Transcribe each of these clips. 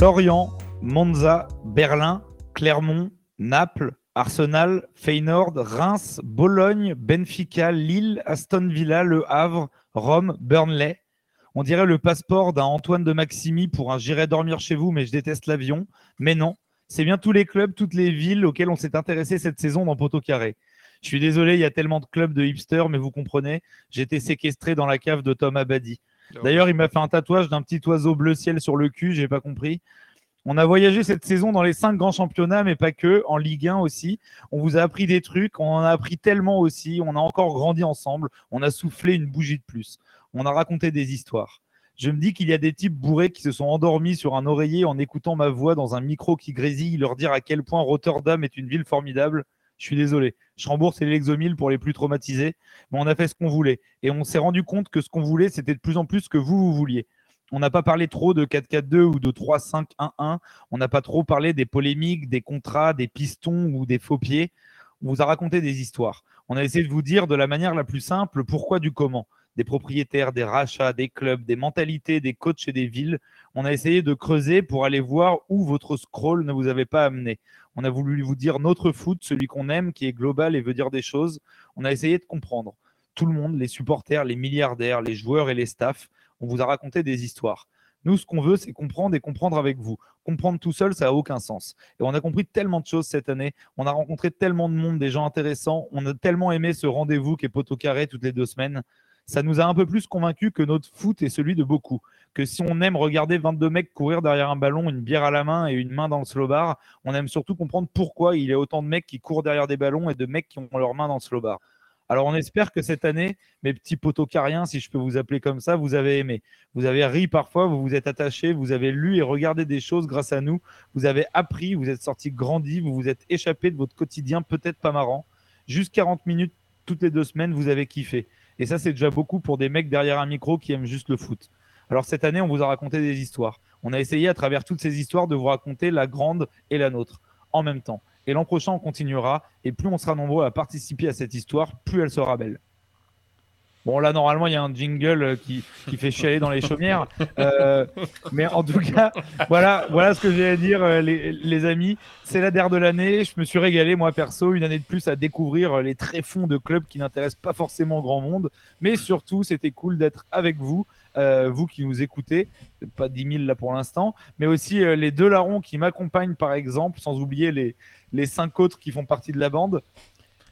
Lorient, Monza, Berlin, Clermont, Naples, Arsenal, Feyenoord, Reims, Bologne, Benfica, Lille, Aston Villa, Le Havre, Rome, Burnley. On dirait le passeport d'un Antoine de Maximi pour un j'irai dormir chez vous, mais je déteste l'avion. Mais non, c'est bien tous les clubs, toutes les villes auxquelles on s'est intéressé cette saison dans Poteau Carré. Je suis désolé, il y a tellement de clubs de hipsters, mais vous comprenez, j'étais séquestré dans la cave de Tom Abadi. D'ailleurs, il m'a fait un tatouage d'un petit oiseau bleu ciel sur le cul, j'ai pas compris. On a voyagé cette saison dans les cinq grands championnats, mais pas que, en Ligue 1 aussi. On vous a appris des trucs, on en a appris tellement aussi, on a encore grandi ensemble, on a soufflé une bougie de plus, on a raconté des histoires. Je me dis qu'il y a des types bourrés qui se sont endormis sur un oreiller en écoutant ma voix dans un micro qui grésille, leur dire à quel point Rotterdam est une ville formidable. Je suis désolé. Je rembourse l'exomile pour les plus traumatisés, mais on a fait ce qu'on voulait. Et on s'est rendu compte que ce qu'on voulait, c'était de plus en plus ce que vous, vous vouliez. On n'a pas parlé trop de 4-4-2 ou de 3-5-1-1. On n'a pas trop parlé des polémiques, des contrats, des pistons ou des faux pieds. On vous a raconté des histoires. On a essayé de vous dire de la manière la plus simple pourquoi du comment. Des propriétaires, des rachats, des clubs, des mentalités, des coachs et des villes. On a essayé de creuser pour aller voir où votre scroll ne vous avait pas amené. On a voulu vous dire notre foot, celui qu'on aime, qui est global et veut dire des choses. On a essayé de comprendre. Tout le monde, les supporters, les milliardaires, les joueurs et les staffs, on vous a raconté des histoires. Nous, ce qu'on veut, c'est comprendre et comprendre avec vous. Comprendre tout seul, ça n'a aucun sens. Et on a compris tellement de choses cette année. On a rencontré tellement de monde, des gens intéressants. On a tellement aimé ce rendez-vous qui est poteau carré toutes les deux semaines. Ça nous a un peu plus convaincus que notre foot est celui de beaucoup. Que si on aime regarder 22 mecs courir derrière un ballon, une bière à la main et une main dans le slow bar, on aime surtout comprendre pourquoi il y a autant de mecs qui courent derrière des ballons et de mecs qui ont leurs mains dans le slow bar. Alors on espère que cette année, mes petits potocariens, si je peux vous appeler comme ça, vous avez aimé. Vous avez ri parfois, vous vous êtes attachés, vous avez lu et regardé des choses grâce à nous. Vous avez appris, vous êtes sortis grandis, vous vous êtes échappés de votre quotidien peut-être pas marrant. Juste 40 minutes toutes les deux semaines, vous avez kiffé. Et ça, c'est déjà beaucoup pour des mecs derrière un micro qui aiment juste le foot. Alors cette année, on vous a raconté des histoires. On a essayé à travers toutes ces histoires de vous raconter la grande et la nôtre en même temps. Et l'an prochain, on continuera. Et plus on sera nombreux à participer à cette histoire, plus elle sera belle. Bon, là, normalement, il y a un jingle euh, qui, qui fait chialer dans les chaumières. Euh, mais en tout cas, voilà, voilà ce que j'ai à dire, euh, les, amis. C'est la dernière de l'année. Je me suis régalé, moi, perso, une année de plus à découvrir les tréfonds de clubs qui n'intéressent pas forcément grand monde. Mais surtout, c'était cool d'être avec vous, euh, vous qui nous écoutez. Pas 10 000 là pour l'instant, mais aussi euh, les deux larrons qui m'accompagnent, par exemple, sans oublier les, les cinq autres qui font partie de la bande.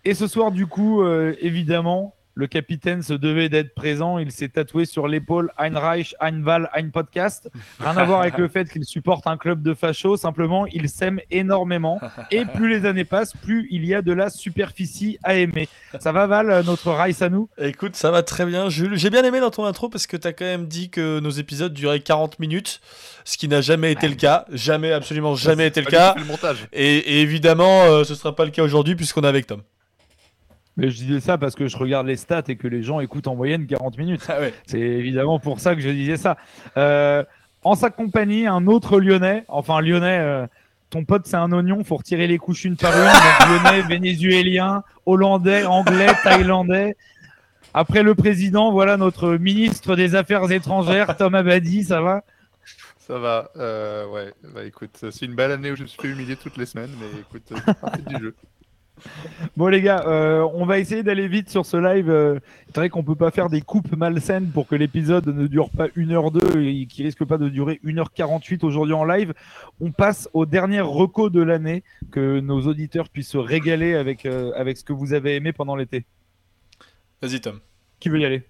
Et ce soir, du coup, euh, évidemment, le capitaine se devait d'être présent. Il s'est tatoué sur l'épaule Heinreich, Heinval, Hein Podcast. Rien à voir avec le fait qu'il supporte un club de fachos. Simplement, il s'aime énormément. Et plus les années passent, plus il y a de la superficie à aimer. Ça va, Val, notre Rice à nous? Écoute, ça va très bien, Jules. J'ai bien aimé dans ton intro parce que tu as quand même dit que nos épisodes duraient 40 minutes, ce qui n'a jamais été le cas. Jamais, absolument jamais été le cas. Le montage. Et, et évidemment, euh, ce sera pas le cas aujourd'hui puisqu'on est avec Tom. Mais je disais ça parce que je regarde les stats et que les gens écoutent en moyenne 40 minutes. Ah ouais. C'est évidemment pour ça que je disais ça. Euh, en sa compagnie, un autre Lyonnais, enfin Lyonnais, euh, ton pote c'est un oignon, faut retirer les couches une par une. Donc, Lyonnais, vénézuélien, hollandais, anglais, thaïlandais. Après le président, voilà notre ministre des Affaires étrangères, Tom Abadi, ça va? Ça va, euh, ouais. Bah écoute, c'est une belle année où je me suis fait humilier toutes les semaines, mais écoute, euh, c'est partie du jeu. Bon les gars, euh, on va essayer d'aller vite sur ce live. Euh, c'est vrai qu'on peut pas faire des coupes malsaines pour que l'épisode ne dure pas 1h2 et qui risque pas de durer 1h48 aujourd'hui en live. On passe au dernier reco de l'année, que nos auditeurs puissent se régaler avec, euh, avec ce que vous avez aimé pendant l'été. Vas-y, Tom. Qui veut y aller?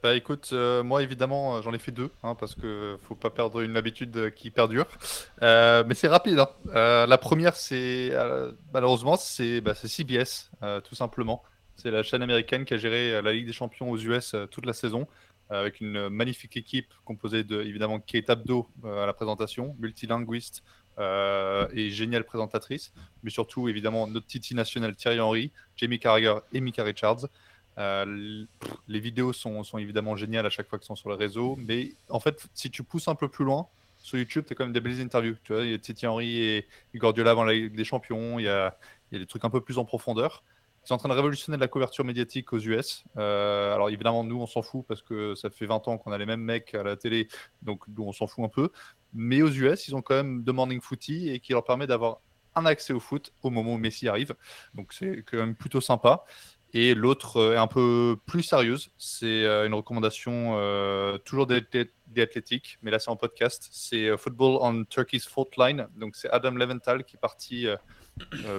Bah écoute, euh, moi évidemment euh, j'en ai fait deux, hein, parce que faut pas perdre une habitude euh, qui perdure. Mais c'est rapide. hein. La première, c'est malheureusement c'est bah, CBS, tout simplement. C'est la chaîne américaine qui a géré la Ligue des Champions aux US toute la saison, avec une magnifique équipe composée de évidemment Kate Abdo à la présentation, multilinguiste et géniale présentatrice, mais surtout évidemment notre Titi national Thierry Henry, Jamie Carragher et Mika Richards. Euh, les vidéos sont, évidemment géniales à chaque fois qu'elles sont sur le réseau, mais en fait, si tu pousses un peu plus loin, sur YouTube, tu as quand même des belles interviews. Tu vois, il y a Titi Henry et, Guardiola avant la Ligue des Champions, il y a, des trucs un peu plus en profondeur. Ils sont en train de révolutionner la couverture médiatique aux US. Euh, alors évidemment, nous, on s'en fout parce que ça fait 20 ans qu'on a les mêmes mecs à la télé, donc on s'en fout un peu. mais aux US, ils ont quand même The Morning Footy et qui leur permet d'avoir un accès au foot au moment où Messi arrive. Donc c'est quand même plutôt sympa. Et l'autre euh, est un peu plus sérieuse. C'est euh, une recommandation euh, toujours des, athlétiques, mais là c'est en podcast. C'est Football on Turkey's Fault Line. Donc c'est Adam Leventhal qui est parti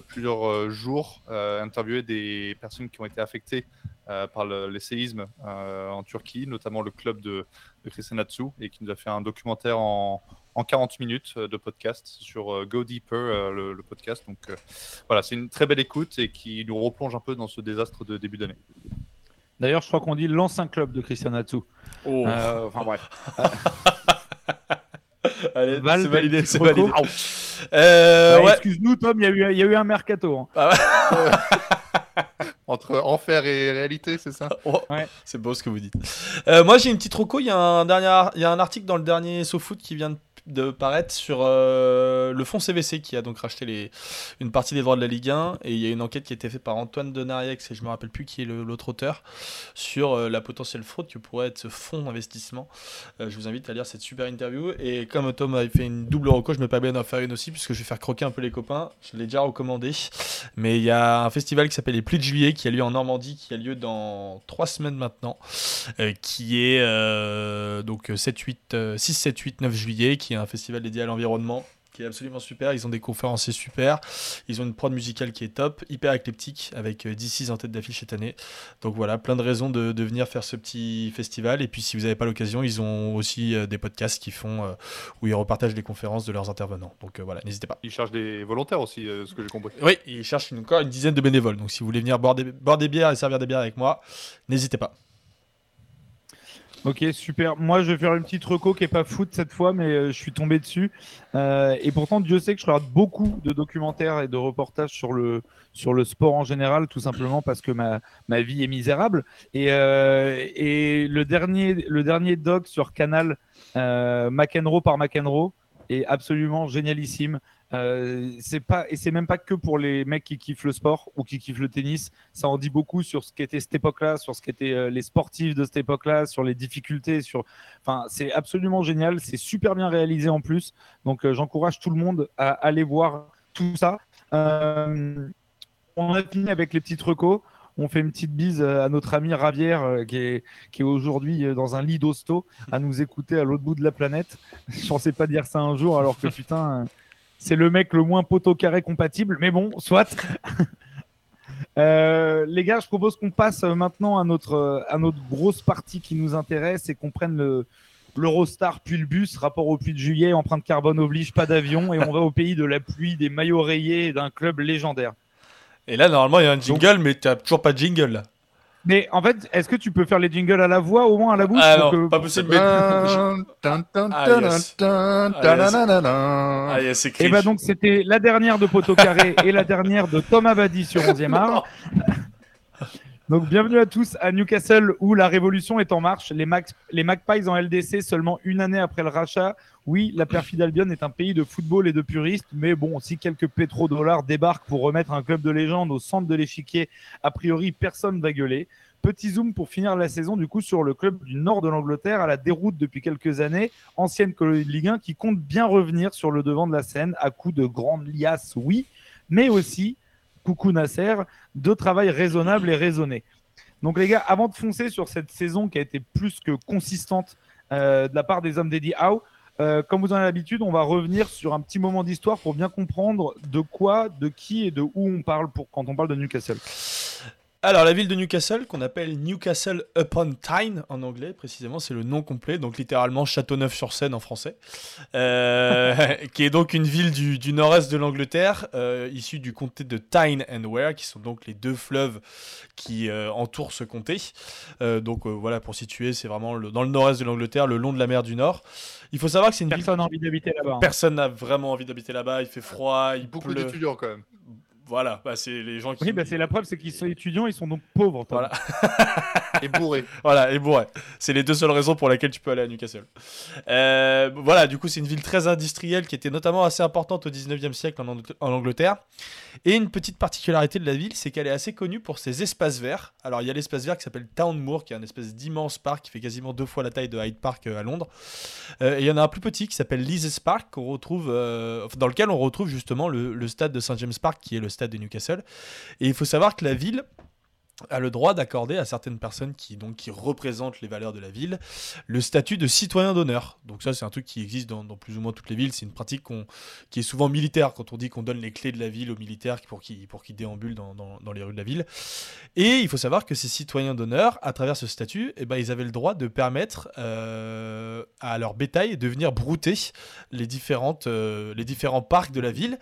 plusieurs jours interviewer des personnes qui ont été affectées par le, les séismes en Turquie, notamment le club de, de Christian et qui nous a fait un documentaire en, en 40 minutes euh, de podcast sur euh, Go Deeper, euh, le, podcast. Donc voilà, c'est une très belle écoute et qui nous replonge un peu dans ce désastre de début d'année. D'ailleurs, je crois qu'on dit l'ancien club de Christian Natsu. Oh. enfin bref. Allez, c'est validé, c'est validé. Euh, ouais. Excuse-nous, Tom, il y, y, a eu un mercato. Hein. Ah Entre enfer et réalité, c'est ça ouais. C'est beau ce que vous dites. Euh, moi, j'ai une petite roco. Il y, a un dernier, il y a un article dans le dernier SoFoot qui vient de de paraître sur euh, le fonds CVC qui a donc racheté les, une partie des droits de la Ligue 1 et il y a une enquête qui a été faite par Antoine Denariex et je me rappelle plus qui est l'autre auteur sur euh, la potentielle fraude que pourrait être ce fonds d'investissement. Euh, je vous invite à lire cette super interview et comme Tom a fait une double reco, je me permets d'en faire une aussi puisque je vais faire croquer un peu les copains. Je l'ai déjà recommandé, mais il y a un festival qui s'appelle les Pluies de Juillet qui a lieu en Normandie, qui a lieu dans trois semaines maintenant, qui est donc 7, 8, 6, 7, 8, 9 juillet, qui est un festival dédié à l'environnement qui est absolument super. Ils ont des conférenciers super. Ils ont une prod musicale qui est top, hyper éclectique, avec euh, DC en tête d'affiche cette année. Donc voilà, plein de raisons de, de, venir faire ce petit festival. Et puis si vous n'avez pas l'occasion, ils ont aussi euh, des podcasts qui font euh, où ils repartagent les conférences de leurs intervenants. Donc voilà, n'hésitez pas. Ils cherchent des volontaires aussi, ce que j'ai compris. Oui, ils cherchent encore une dizaine de bénévoles. Donc si vous voulez venir boire des, boire des bières et servir des bières avec moi, n'hésitez pas. Ok, super. Moi, je vais faire une petite reco qui est pas foot cette fois, mais euh, je suis tombé dessus. Euh, et pourtant, Dieu sait que je regarde beaucoup de documentaires et de reportages sur le, sur le sport en général, tout simplement parce que ma, ma vie est misérable. Et, euh, et le, dernier, le dernier doc sur Canal, McEnroe par McEnroe, est absolument génialissime. Euh, c'est pas et c'est même pas que pour les mecs qui kiffent le sport ou qui kiffent le tennis. Ça en dit beaucoup sur ce qu'était cette époque-là, sur ce qu'étaient euh, les sportifs de cette époque-là, sur les difficultés. Sur, enfin, c'est absolument génial. C'est super bien réalisé en plus. Donc, euh, j'encourage tout le monde à aller voir tout ça. on a fini avec les petites recos. On fait une petite bise à notre ami Ravière qui est, qui est aujourd'hui dans un lit d'hosto à nous écouter à l'autre bout de la planète. Je pensais pas dire ça un jour alors que putain, c'est le mec le moins poteau carré compatible, mais bon, soit. Euh, les gars, je propose qu'on passe maintenant à notre, à notre grosse partie qui nous intéresse et qu'on prenne le, l'Eurostar puis le bus, rapport au puits de juillet, empreinte carbone oblige, pas d'avion, et on va au pays de la pluie, des maillots rayés et d'un club légendaire. Et là, normalement, il y a un jingle, mais tu n'as toujours pas de jingle. Mais en fait, est-ce que tu peux faire les jingles à la voix, au moins à la bouche Ah non, pas possible. Ah, yes. Et bah donc c'était la dernière de Poto Carré et la dernière de Tom Abadi sur 11e art. Donc bienvenue à tous à Newcastle où la révolution est en marche. Les, les Magpies en LDC seulement une année après le rachat. Oui, la perfide Albion est un pays de football et de puristes, mais bon, si quelques pétrodollars débarquent pour remettre un club de légende au centre de l'échiquier, a priori personne va gueuler. Petit zoom pour finir la saison du coup sur le club du nord de l'Angleterre à la déroute depuis quelques années, ancienne colonie de Ligue 1 qui compte bien revenir sur le devant de la scène à coups de grandes liasses, oui, mais aussi coucou Nasser, de travail raisonnable et raisonné. Donc les gars, avant de foncer sur cette saison qui a été plus que consistante euh, de la part des hommes d'Eddie Howe, euh, comme vous en avez l'habitude, on va revenir sur un petit moment d'histoire pour bien comprendre de quoi, de qui et de où on parle pour, quand on parle de Newcastle. Alors, la ville de Newcastle, qu'on appelle Newcastle upon Tyne en anglais, précisément, c'est le nom complet, donc littéralement Châteauneuf-sur-Seine en français, euh, qui est donc une ville du, nord-est de l'Angleterre, euh, issue du comté de Tyne and Wear, qui sont donc les deux fleuves qui euh, entourent ce comté. donc voilà, pour situer, c'est vraiment dans le nord-est de l'Angleterre, le long de la mer du Nord. Il faut savoir que c'est une Personne n'a envie d'habiter là-bas. Hein. Personne n'a vraiment envie d'habiter là-bas, il fait froid, il Beaucoup d'étudiants quand même. Voilà, bah, c'est les gens qui. Oui, bah, c'est la preuve, c'est qu'ils sont étudiants, ils sont donc pauvres. Voilà. et bourrés. Voilà, et bourrés. C'est les deux seules raisons pour lesquelles tu peux aller à Newcastle. Euh, voilà, du coup, c'est une ville très industrielle qui était notamment assez importante au 19e siècle en, Angleterre. Et une petite particularité de la ville, c'est qu'elle est assez connue pour ses espaces verts. Alors il y a l'espace vert qui s'appelle Town Moor, qui est un espèce d'immense parc qui fait quasiment deux fois la taille de Hyde Park euh, à Londres. Euh, et il y en a un plus petit qui s'appelle Lees Park, euh, dans lequel on retrouve justement le, le stade de St James Park, qui est le stade de Newcastle. Et il faut savoir que la ville a le droit d'accorder à certaines personnes qui, donc, qui représentent les valeurs de la ville le statut de citoyen d'honneur. Donc ça, c'est un truc qui existe dans, plus ou moins toutes les villes. C'est une pratique qui est souvent militaire quand on dit qu'on donne les clés de la ville aux militaires pour qu'ils pour déambulent dans, dans, les rues de la ville. Et il faut savoir que ces citoyens d'honneur, à travers ce statut, eh ben, ils avaient le droit de permettre euh, à leur bétail de venir brouter les, différentes, euh, les différents parcs de la ville.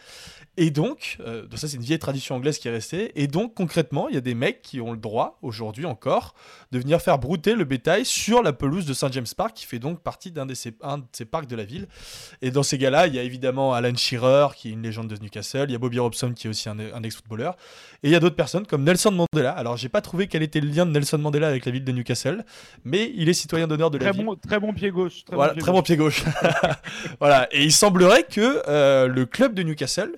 Et donc, euh, ça c'est une vieille tradition anglaise qui est restée. Et donc concrètement, il y a des mecs qui ont le droit, aujourd'hui encore, de venir faire brouter le bétail sur la pelouse de St James Park, qui fait donc partie d'un de ces, parcs de la ville. Et dans ces gars-là, il y a évidemment Alan Shearer, qui est une légende de Newcastle, il y a Bobby Robson, qui est aussi un, un ex-footballeur, et il y a d'autres personnes comme Nelson Mandela. Alors j'ai pas trouvé quel était le lien de Nelson Mandela avec la ville de Newcastle, mais il est citoyen d'honneur de la ville. très bon pied gauche. Très voilà, bon pied très gauche. bon pied gauche. voilà, et il semblerait que euh, le club de Newcastle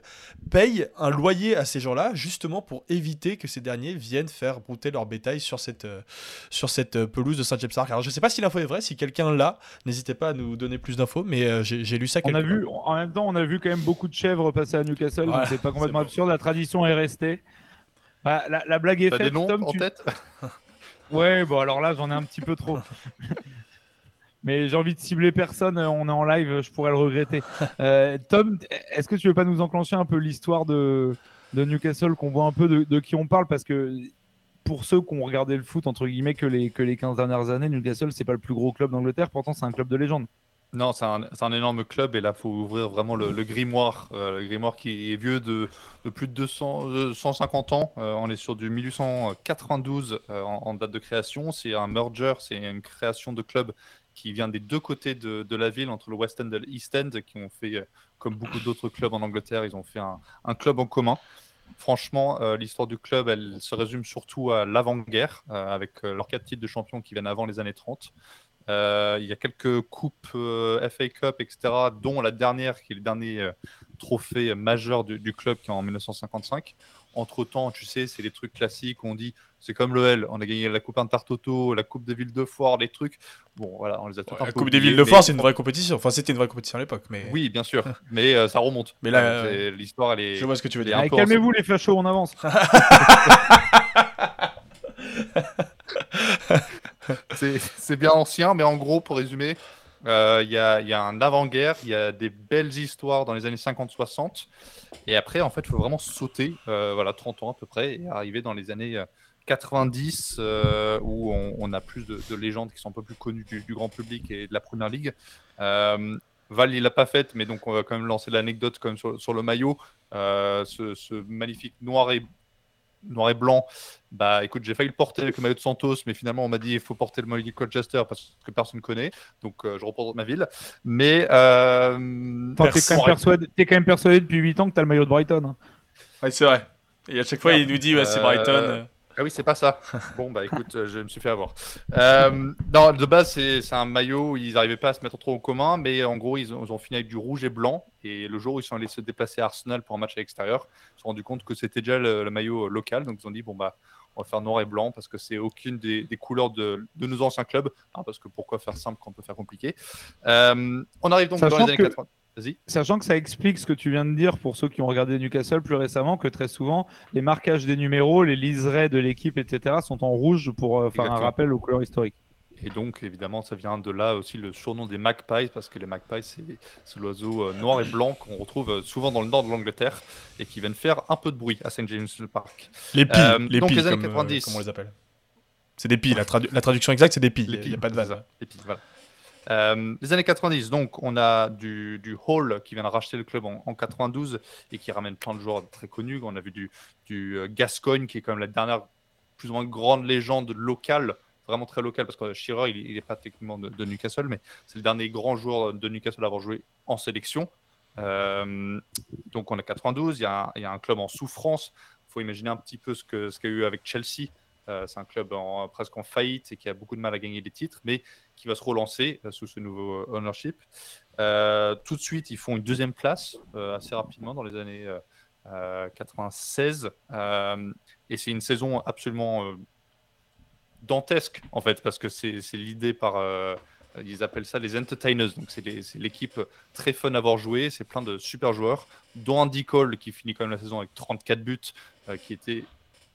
paye un loyer à ces gens-là, justement pour éviter que ces derniers viennent faire brouter leur bétail sur cette, euh, sur cette euh, pelouse de Saint-James Park. Alors je sais pas si l'info est vraie, si quelqu'un l'a, n'hésitez pas à nous donner plus d'infos, mais euh, j'ai lu ça. On a vu, en même temps, on a vu quand même beaucoup de chèvres passer à Newcastle, donc c'est pas complètement absurde, la tradition est restée. Bah, la, blague est faite. des noms en tête? Ouais, bon alors là j'en ai un petit peu trop. Mais j'ai envie de cibler personne, on est en live, je pourrais le regretter. Euh, Tom, est-ce que tu veux pas nous enclencher un peu l'histoire de, de Newcastle, qu'on voit un peu de, qui on parle? Parce que pour ceux qui ont regardé le foot, entre guillemets, que les, que les 15 dernières années, Newcastle, c'est pas le plus gros club d'Angleterre, pourtant c'est un club de légende. Non, c'est un, énorme club et là, il faut ouvrir vraiment le, grimoire. Euh, le grimoire qui est vieux de, plus de 200, 150 ans. Euh, on est sur du 1892 en, en, date de création. C'est un merger, c'est une création de club qui vient des deux côtés de, la ville, entre le West End et l'East End, qui ont fait, euh, comme beaucoup d'autres clubs en Angleterre, ils ont fait un club en commun. Franchement, euh, l'histoire du club, elle se résume surtout à l'avant-guerre, euh, avec leurs quatre titres de champion qui viennent avant les années 30. il y a quelques coupes FA Cup, etc., dont la dernière, qui est le dernier trophée majeur du, du, club, qui est en 1955. Entre-temps, tu sais, c'est les trucs classiques, on dit, c'est comme le L, on a gagné la Coupe Intertoto, la Coupe des villes de Foire, les trucs. Bon, voilà, on les a tous La Coupe des villes de Foire, c'est une vraie compétition. Enfin, c'était une vraie compétition à l'époque. Mais... Oui, bien sûr, mais euh, ça remonte. Mais là, euh, l'histoire, elle est. Je vois ce que tu veux dire. Calmez-vous, les fachos, on avance. c'est bien ancien, mais en gros, pour résumer, euh, il y, a, un avant-guerre, il y a des belles histoires dans les années 50-60. Et après, en fait, il faut vraiment sauter, euh, voilà, 30 ans à peu près, et arriver dans les années 90, euh, où on, a plus de, légendes qui sont un peu plus connues du, grand public et de la première ligue. Val, il l'a pas faite, mais donc on va quand même lancer l'anecdote sur, sur, le maillot. Ce, ce, magnifique noir et noir et blanc, bah écoute, j'ai failli le porter avec le maillot de Santos, mais finalement on m'a dit il faut porter le maillot de Colchester parce que personne ne connaît, donc euh, je représente ma ville. Mais euh, t'es quand, quand, même persuadé depuis 8 ans que t'as le maillot de Brighton. Hein. Oui, c'est vrai. Et à chaque fois, il nous dit ouais, c'est Brighton. Ah oui, c'est pas ça. Bon, bah écoute, euh, je me suis fait avoir. Euh, non, de base, c'est un maillot où ils n'arrivaient pas à se mettre trop en commun, mais en gros, ils ont, fini avec du rouge et blanc. Et le jour où ils sont allés se déplacer à Arsenal pour un match à l'extérieur, ils se sont rendus compte que c'était déjà le, maillot local. Donc ils ont dit, bon, bah, on va faire noir et blanc parce que c'est aucune des, couleurs de, nos anciens clubs. Hein, parce que pourquoi faire simple quand on peut faire compliqué? Euh, On arrive donc dans les années 80. Sachant que ça explique ce que tu viens de dire pour ceux qui ont regardé Newcastle plus récemment, que très souvent, les marquages des numéros, les liserés de l'équipe, etc., sont en rouge pour euh, faire un rappel aux couleurs historiques. Et donc, évidemment, ça vient de là aussi le surnom des Magpies, parce que les Magpies, c'est l'oiseau euh, noir et blanc qu'on retrouve euh, souvent dans le nord de l'Angleterre et qui viennent faire un peu de bruit à St. James Park. Les pies, les donc, les années 90. Comme on les appelle. C'est des pies, la, la, traduction exacte, c'est des pies. Il n'y a, pas de vase. Les pies, voilà. Euh, les années 90, donc on a du, du, Hall qui vient de racheter le club en, 92 et qui ramène plein de joueurs très connus. On a vu du, du euh, Gascoigne qui est quand même la dernière plus ou moins grande légende locale, vraiment très locale parce que Shearer il, n'est pas techniquement de, Newcastle, mais c'est le dernier grand joueur de Newcastle à avoir joué en sélection. Euh, donc on a 92, il y, a un, il club en souffrance. Il faut imaginer un petit peu ce qu'il ce y a eu avec Chelsea euh, c'est un club presque en faillite et qui a beaucoup de mal à gagner des titres, mais qui va se relancer euh, sous ce nouveau ownership. Euh, tout de suite, ils font une deuxième place assez rapidement dans les années 96. et c'est une saison absolument dantesque, en fait, parce que c'est l'idée par ils appellent ça les entertainers. Donc, c'est l'équipe très fun à avoir joué. C'est plein de super joueurs, dont Andy Cole qui finit quand même la saison avec 34 buts, qui était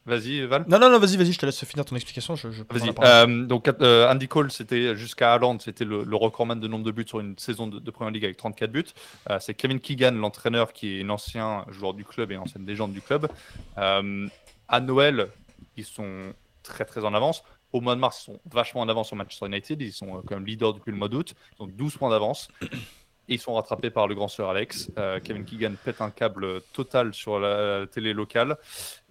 Vas-y, Val. Non, non, non, vas-y, vas-y, je te laisse finir ton explication. Je, vas-y. Euh, donc, euh, Andy Cole, c'était jusqu'à Haaland, c'était le, recordman de nombre de buts sur une saison de, Première Ligue avec 34 buts. Euh, c'est Kevin Keegan, l'entraîneur, qui est un ancien joueur du club et ancienne légende du club. à Noël, ils sont très, très en avance. Au mois de mars, ils sont vachement en avance sur Manchester United. Ils sont quand même leaders depuis le mois d'août. Donc 12 points d'avance ils sont rattrapés par le grand sœur Alex. Euh, Kevin Keegan pète un câble total sur la télé locale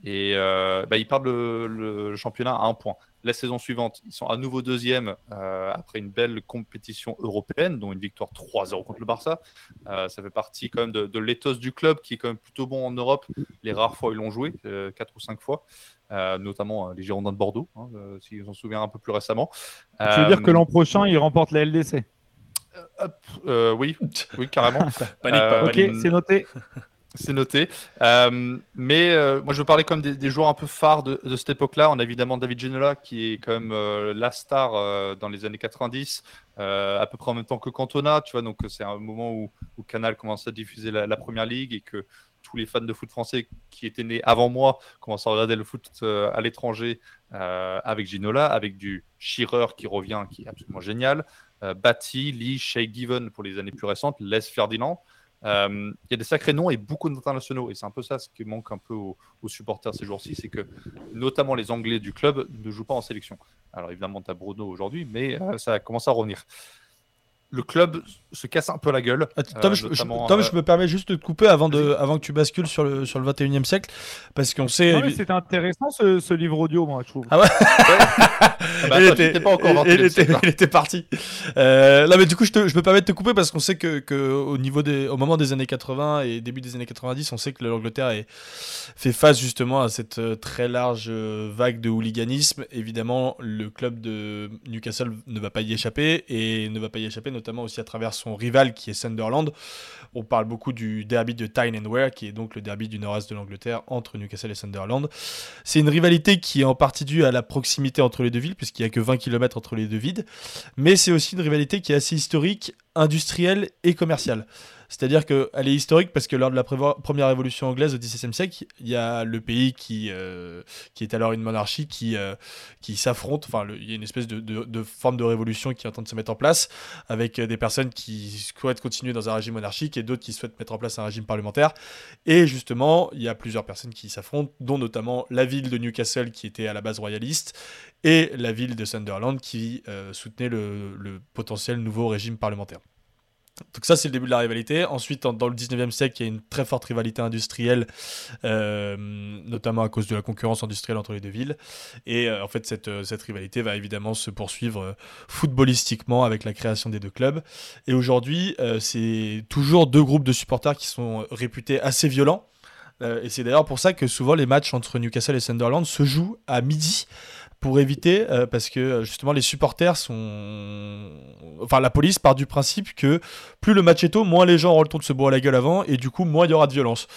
et euh, bah, ils perdent le, championnat à un point. La saison suivante, ils sont à nouveau deuxième euh, après une belle compétition européenne, dont une victoire 3-0 contre le Barça. ça fait partie quand même de, l'éthos du club qui est quand même plutôt bon en Europe. Les rares fois ils l'ont joué, 4 ou 5 fois. notamment les Girondins de Bordeaux, hein, si on s'en souvient un peu plus récemment. Tu veux dire que l'an prochain, ils remportent la LDC euh, oui, oui, carrément. Euh, ok, c'est noté. C'est noté. Euh, mais moi, je veux parler comme des, des joueurs un peu phares de, cette époque-là. On a évidemment David Ginola, qui est quand même la star dans les années 90, à peu près en même temps que Cantona. Tu vois, donc c'est un moment où, où, Canal commence à diffuser la, première ligue et que tous les fans de foot français qui étaient nés avant moi commencent à regarder le foot à l'étranger avec Ginola, avec du Shearer qui revient, qui est absolument génial, Batty, Lee, Shay Given pour les années plus récentes, Les Ferdinand. Euh, il y a des sacrés noms et beaucoup d'internationaux. Et c'est un peu ça ce qui manque un peu aux, supporters ces jours-ci, c'est que notamment les Anglais du club ne jouent pas en sélection. Alors évidemment, tu as Bruno aujourd'hui, mais euh, ça commence à revenir le club se casse un peu la gueule. Ah, Tom, je, euh, je, me permets juste de te couper avant, de, avant que tu bascules sur le, sur le 21e siècle, parce qu'on sait. C'était intéressant ce, ce, livre audio, moi, je trouve. Ah ouais ah bah, il, était, pas encore il, était, il, était, parti. Euh, mais du coup, je, te, je me permets de te couper parce qu'on sait que, que, au, niveau des, au moment des années 80 et début des années 90, on sait que l'Angleterre fait face justement à cette euh, très large vague de hooliganisme. Évidemment, le club de Newcastle ne va pas y échapper et ne va pas y échapper notamment notamment aussi à travers son rival qui est Sunderland. On parle beaucoup du derby de Tyne and Wear, qui est donc le derby du nord-est de l'Angleterre entre Newcastle et Sunderland. C'est une rivalité qui est en partie due à la proximité entre les deux villes, puisqu'il n'y a que 20 km entre les deux villes, mais c'est aussi une rivalité qui est assez historique, industrielle et commerciale. C'est-à-dire qu'elle est historique parce que lors de la première révolution anglaise au XVIIe siècle, il y a le pays qui, euh, qui est alors une monarchie qui, euh, s'affronte. Enfin, il y a une espèce de, forme de révolution qui est en train de se mettre en place avec des personnes qui souhaitent continuer dans un régime monarchique et d'autres qui souhaitent mettre en place un régime parlementaire. Et justement, il y a plusieurs personnes qui s'affrontent, dont notamment la ville de Newcastle qui était à la base royaliste et la ville de Sunderland qui euh, soutenait le potentiel nouveau régime parlementaire. Donc ça, c'est le début de la rivalité. Ensuite, dans le 19e siècle, il y a une très forte rivalité industrielle, euh, notamment à cause de la concurrence industrielle entre les deux villes. Et euh, en fait, cette, euh, cette, rivalité va évidemment se poursuivre footballistiquement avec la création des deux clubs. Et aujourd'hui, c'est toujours deux groupes de supporters qui sont réputés assez violents. et c'est d'ailleurs pour ça que souvent les matchs entre Newcastle et Sunderland se jouent à midi pour éviter, euh, parce que euh, justement les supporters sont... Enfin la police part du principe que plus le match est tôt, moins les gens auront le temps de se boire la gueule avant, et du coup moins il y aura de violence.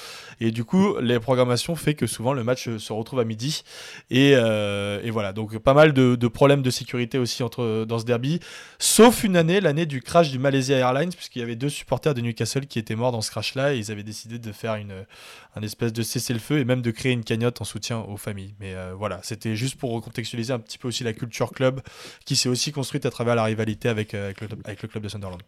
Et du coup, les programmations fait que souvent le match se retrouve à midi. Et, euh, voilà, donc pas mal de, problèmes de sécurité aussi entre, dans ce derby. Sauf une année, l'année du crash du Malaysia Airlines, puisqu'il y avait deux supporters de Newcastle qui étaient morts dans ce crash-là. Et ils avaient décidé de faire une, un espèce de cessez-le-feu et même de créer une cagnotte en soutien aux familles. Mais euh, voilà, c'était juste pour recontextualiser un petit peu aussi la culture club qui s'est aussi construite à travers la rivalité avec, euh, avec le club de Sunderland.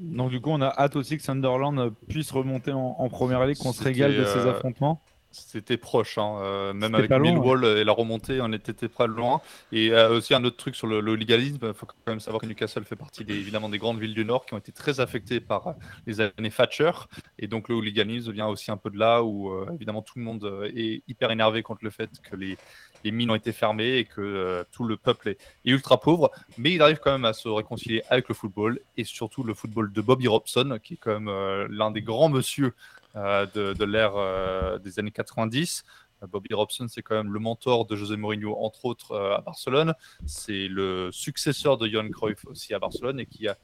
Donc du coup, on a hâte aussi que Sunderland puisse remonter en, première ligue, qu'on se régale de ces euh, affrontements. C'était proche, hein. euh, même avec Millwall et la remontée, on était très loin. Et euh, aussi un autre truc sur le, légalisme, il faut quand même savoir que Newcastle fait partie des, évidemment des grandes villes du Nord qui ont été très affectées par les années Thatcher. Et donc le hooliganisme vient aussi un peu de là où évidemment tout le monde est hyper énervé contre le fait que les, les mines ont été fermées et que euh, tout le peuple est, ultra pauvre. Mais il arrive quand même à se réconcilier avec le football et surtout le football de Bobby Robson, qui est quand même euh, l'un des grands monsieur euh, de, l'ère des années 90. Bobby Robson, c'est quand même le mentor de José Mourinho, entre autres, à Barcelone. C'est le successeur de Johan Cruyff aussi à Barcelone et qui a,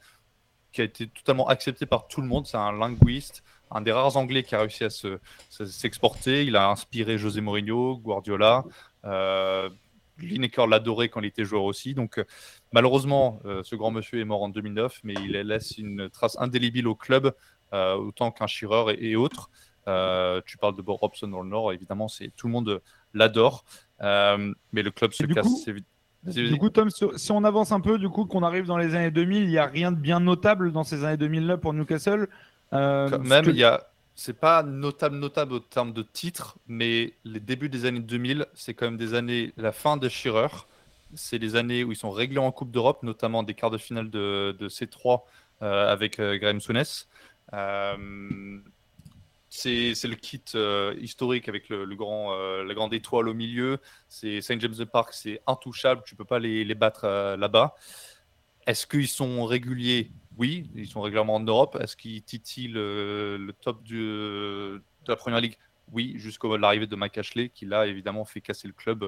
qui a été totalement accepté par tout le monde. C'est un linguiste, un des rares Anglais qui a réussi à s'exporter. il a inspiré José Mourinho, Guardiola. Euh, Lineker l'adorait quand il était joueur aussi. Donc, malheureusement, ce grand monsieur est mort en 2009, mais il laisse une trace indélébile au club, autant qu'un Shearer et, autres. tu parles de Bob Robson dans le Nord, évidemment, c'est tout le monde l'adore. mais le club se casse. Du coup, Tom, si on avance un peu, du coup, qu'on arrive dans les années 2000, il n'y a rien de bien notable dans ces années 2000-là pour Newcastle? Euh, Quand même, il y a. C'est pas notable, notable au terme de titre, mais les débuts des années 2000, c'est quand même des années, la fin de Shearer. C'est les années où ils sont réglés en Coupe d'Europe, notamment des quarts de finale de, C3 euh, avec euh, Graham Souness. Euh, c'est le kit euh, historique avec le, grand, euh, la grande étoile au milieu. C'est Saint James Park, c'est intouchable. Tu peux pas les, battre euh, là-bas. Est-ce qu'ils sont réguliers? Oui, ils sont régulièrement en Europe. Est-ce qu'ils titillent le, top de la première ligue? Oui, jusqu'à l'arrivée de Mike Ashley, qui là évidemment fait casser le club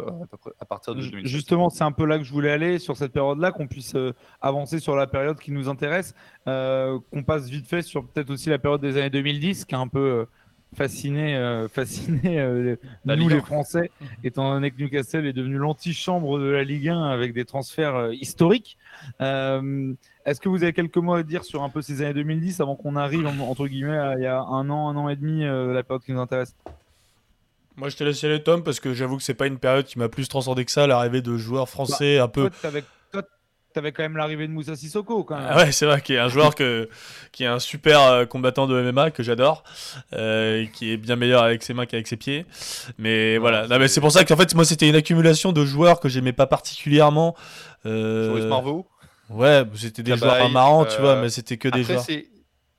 à partir de 2016. Justement, c'est un peu là que je voulais aller sur cette période-là, qu'on puisse avancer sur la période qui nous intéresse, qu'on passe vite fait sur peut-être aussi la période des années 2010, qui est un peu fasciné, euh, fasciné euh, nous les Français, étant donné que Newcastle est devenu l'antichambre de la Ligue 1 avec des transferts euh, historiques. Est-ce que vous avez quelques mots à dire sur un peu ces années 2010 avant qu'on arrive entre guillemets à, il y a un an, un an et demi, la période qui nous intéresse? Moi, je te laisse aller, Tom, parce que j'avoue que c'est pas une période qui m'a plus transcendé que ça, l'arrivée de joueurs français bah, un peu t'avais quand même l'arrivée de Moussa Sissoko quand même. Ah ouais, c'est vrai, qui est un joueur que, qui est un super euh, combattant de MMA que j'adore, euh, qui est bien meilleur avec ses mains qu'avec ses pieds. Mais voilà, mais c'est pour ça qu'en fait, moi, c'était une accumulation de joueurs que j'aimais pas particulièrement. Euh... Marveau Ouais, c'était des joueurs marrants, tu vois, euh, mais c'était que des joueurs.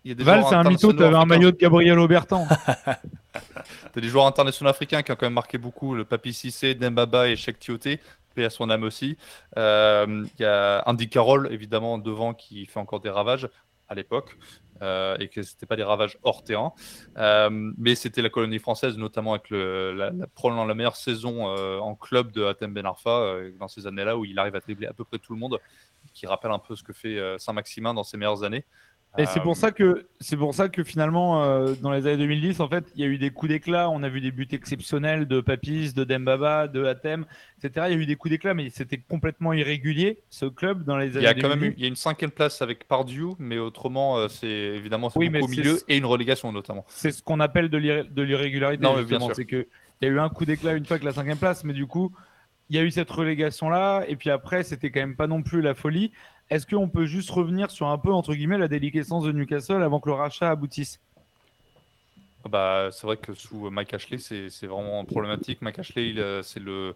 Val, c'est un mytho, t'avais un maillot de Gabriel Aubertan. T'as des joueurs internationaux africains qui ont quand même marqué beaucoup, le Papi Cissé, Dembaba et Cheikh Tioté à son âme aussi. Euh, il y a Andy Carroll, évidemment, devant, qui fait encore des ravages à l'époque. Euh, et que c'était pas des ravages hors terrain, euh, mais c'était la colonie française, notamment avec le, la, probablement la meilleure saison en club de Atem Ben Arfa dans ces années-là où il arrive à dribbler à peu près tout le monde, qui rappelle un peu ce que fait Saint-Maximin dans ses meilleures années. Et c'est pour ça que c'est pour ça que finalement euh, dans les années 2010 en fait il y a eu des coups d'éclat. On a vu des buts exceptionnels de Papis, de Dembaba, de Atem, etc. Il y a eu des coups d'éclat, mais c'était complètement irrégulier ce club dans les années. Il y a quand même eu, il y a une cinquième place avec Pardieu, mais autrement euh, c'est évidemment oui, au milieu et une relégation notamment. C'est ce qu'on appelle de l'irrégularité. Non, bien sûr. C'est que il y a eu un coup d'éclat une fois que la cinquième place, mais du coup il y a eu cette relégation là, et puis après c'était quand même pas non plus la folie. Est-ce qu'on peut juste revenir sur un peu, entre guillemets, la déliquescence de Newcastle avant que le rachat aboutisse? Bah, C'est vrai que sous Mike Ashley, c'est vraiment problématique. Mike Ashley, euh, c'est le,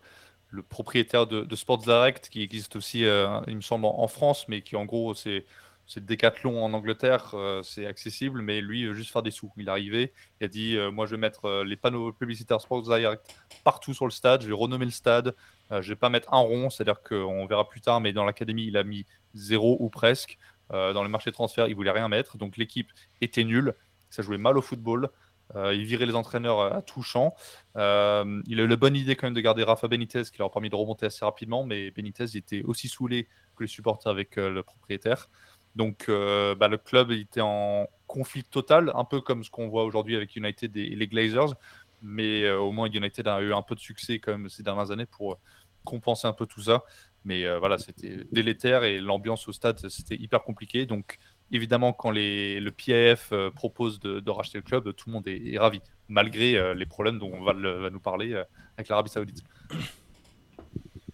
le, propriétaire de, Sports Direct qui existe aussi, euh, il me semble, en, France, mais qui en gros, c'est c'est Decathlon en Angleterre, euh, c'est accessible, mais lui, juste faire des sous. Il est arrivé, il a dit Moi, je vais mettre les panneaux publicitaires Sports Direct partout sur le stade, je vais renommer le stade, je vais pas mettre un rond, c'est-à-dire qu'on verra plus tard, mais dans l'académie, il a mis zéro ou presque. Euh, dans les marchés de transfert, il voulait rien mettre. Donc l'équipe était nulle. Ça jouait mal au football. Euh, il virait les entraîneurs à tout champ. Euh, il a eu la bonne idée quand même de garder Rafa Benitez, qui leur a permis de remonter assez rapidement, mais Benitez était aussi saoulé que les supporters avec le propriétaire. Donc bah, le club était en conflit total, un peu comme ce qu'on voit aujourd'hui avec United et les Glazers. Mais au moins United a eu un peu de succès quand ces dernières années pour compenser un peu tout ça. Mais euh, voilà, c'était délétère et l'ambiance au stade, c'était hyper compliqué. Donc, évidemment, quand les, le PAF euh, propose de, racheter le club, tout le monde est, ravi, malgré euh, les problèmes dont on va, va nous parler avec l'Arabie Saoudite.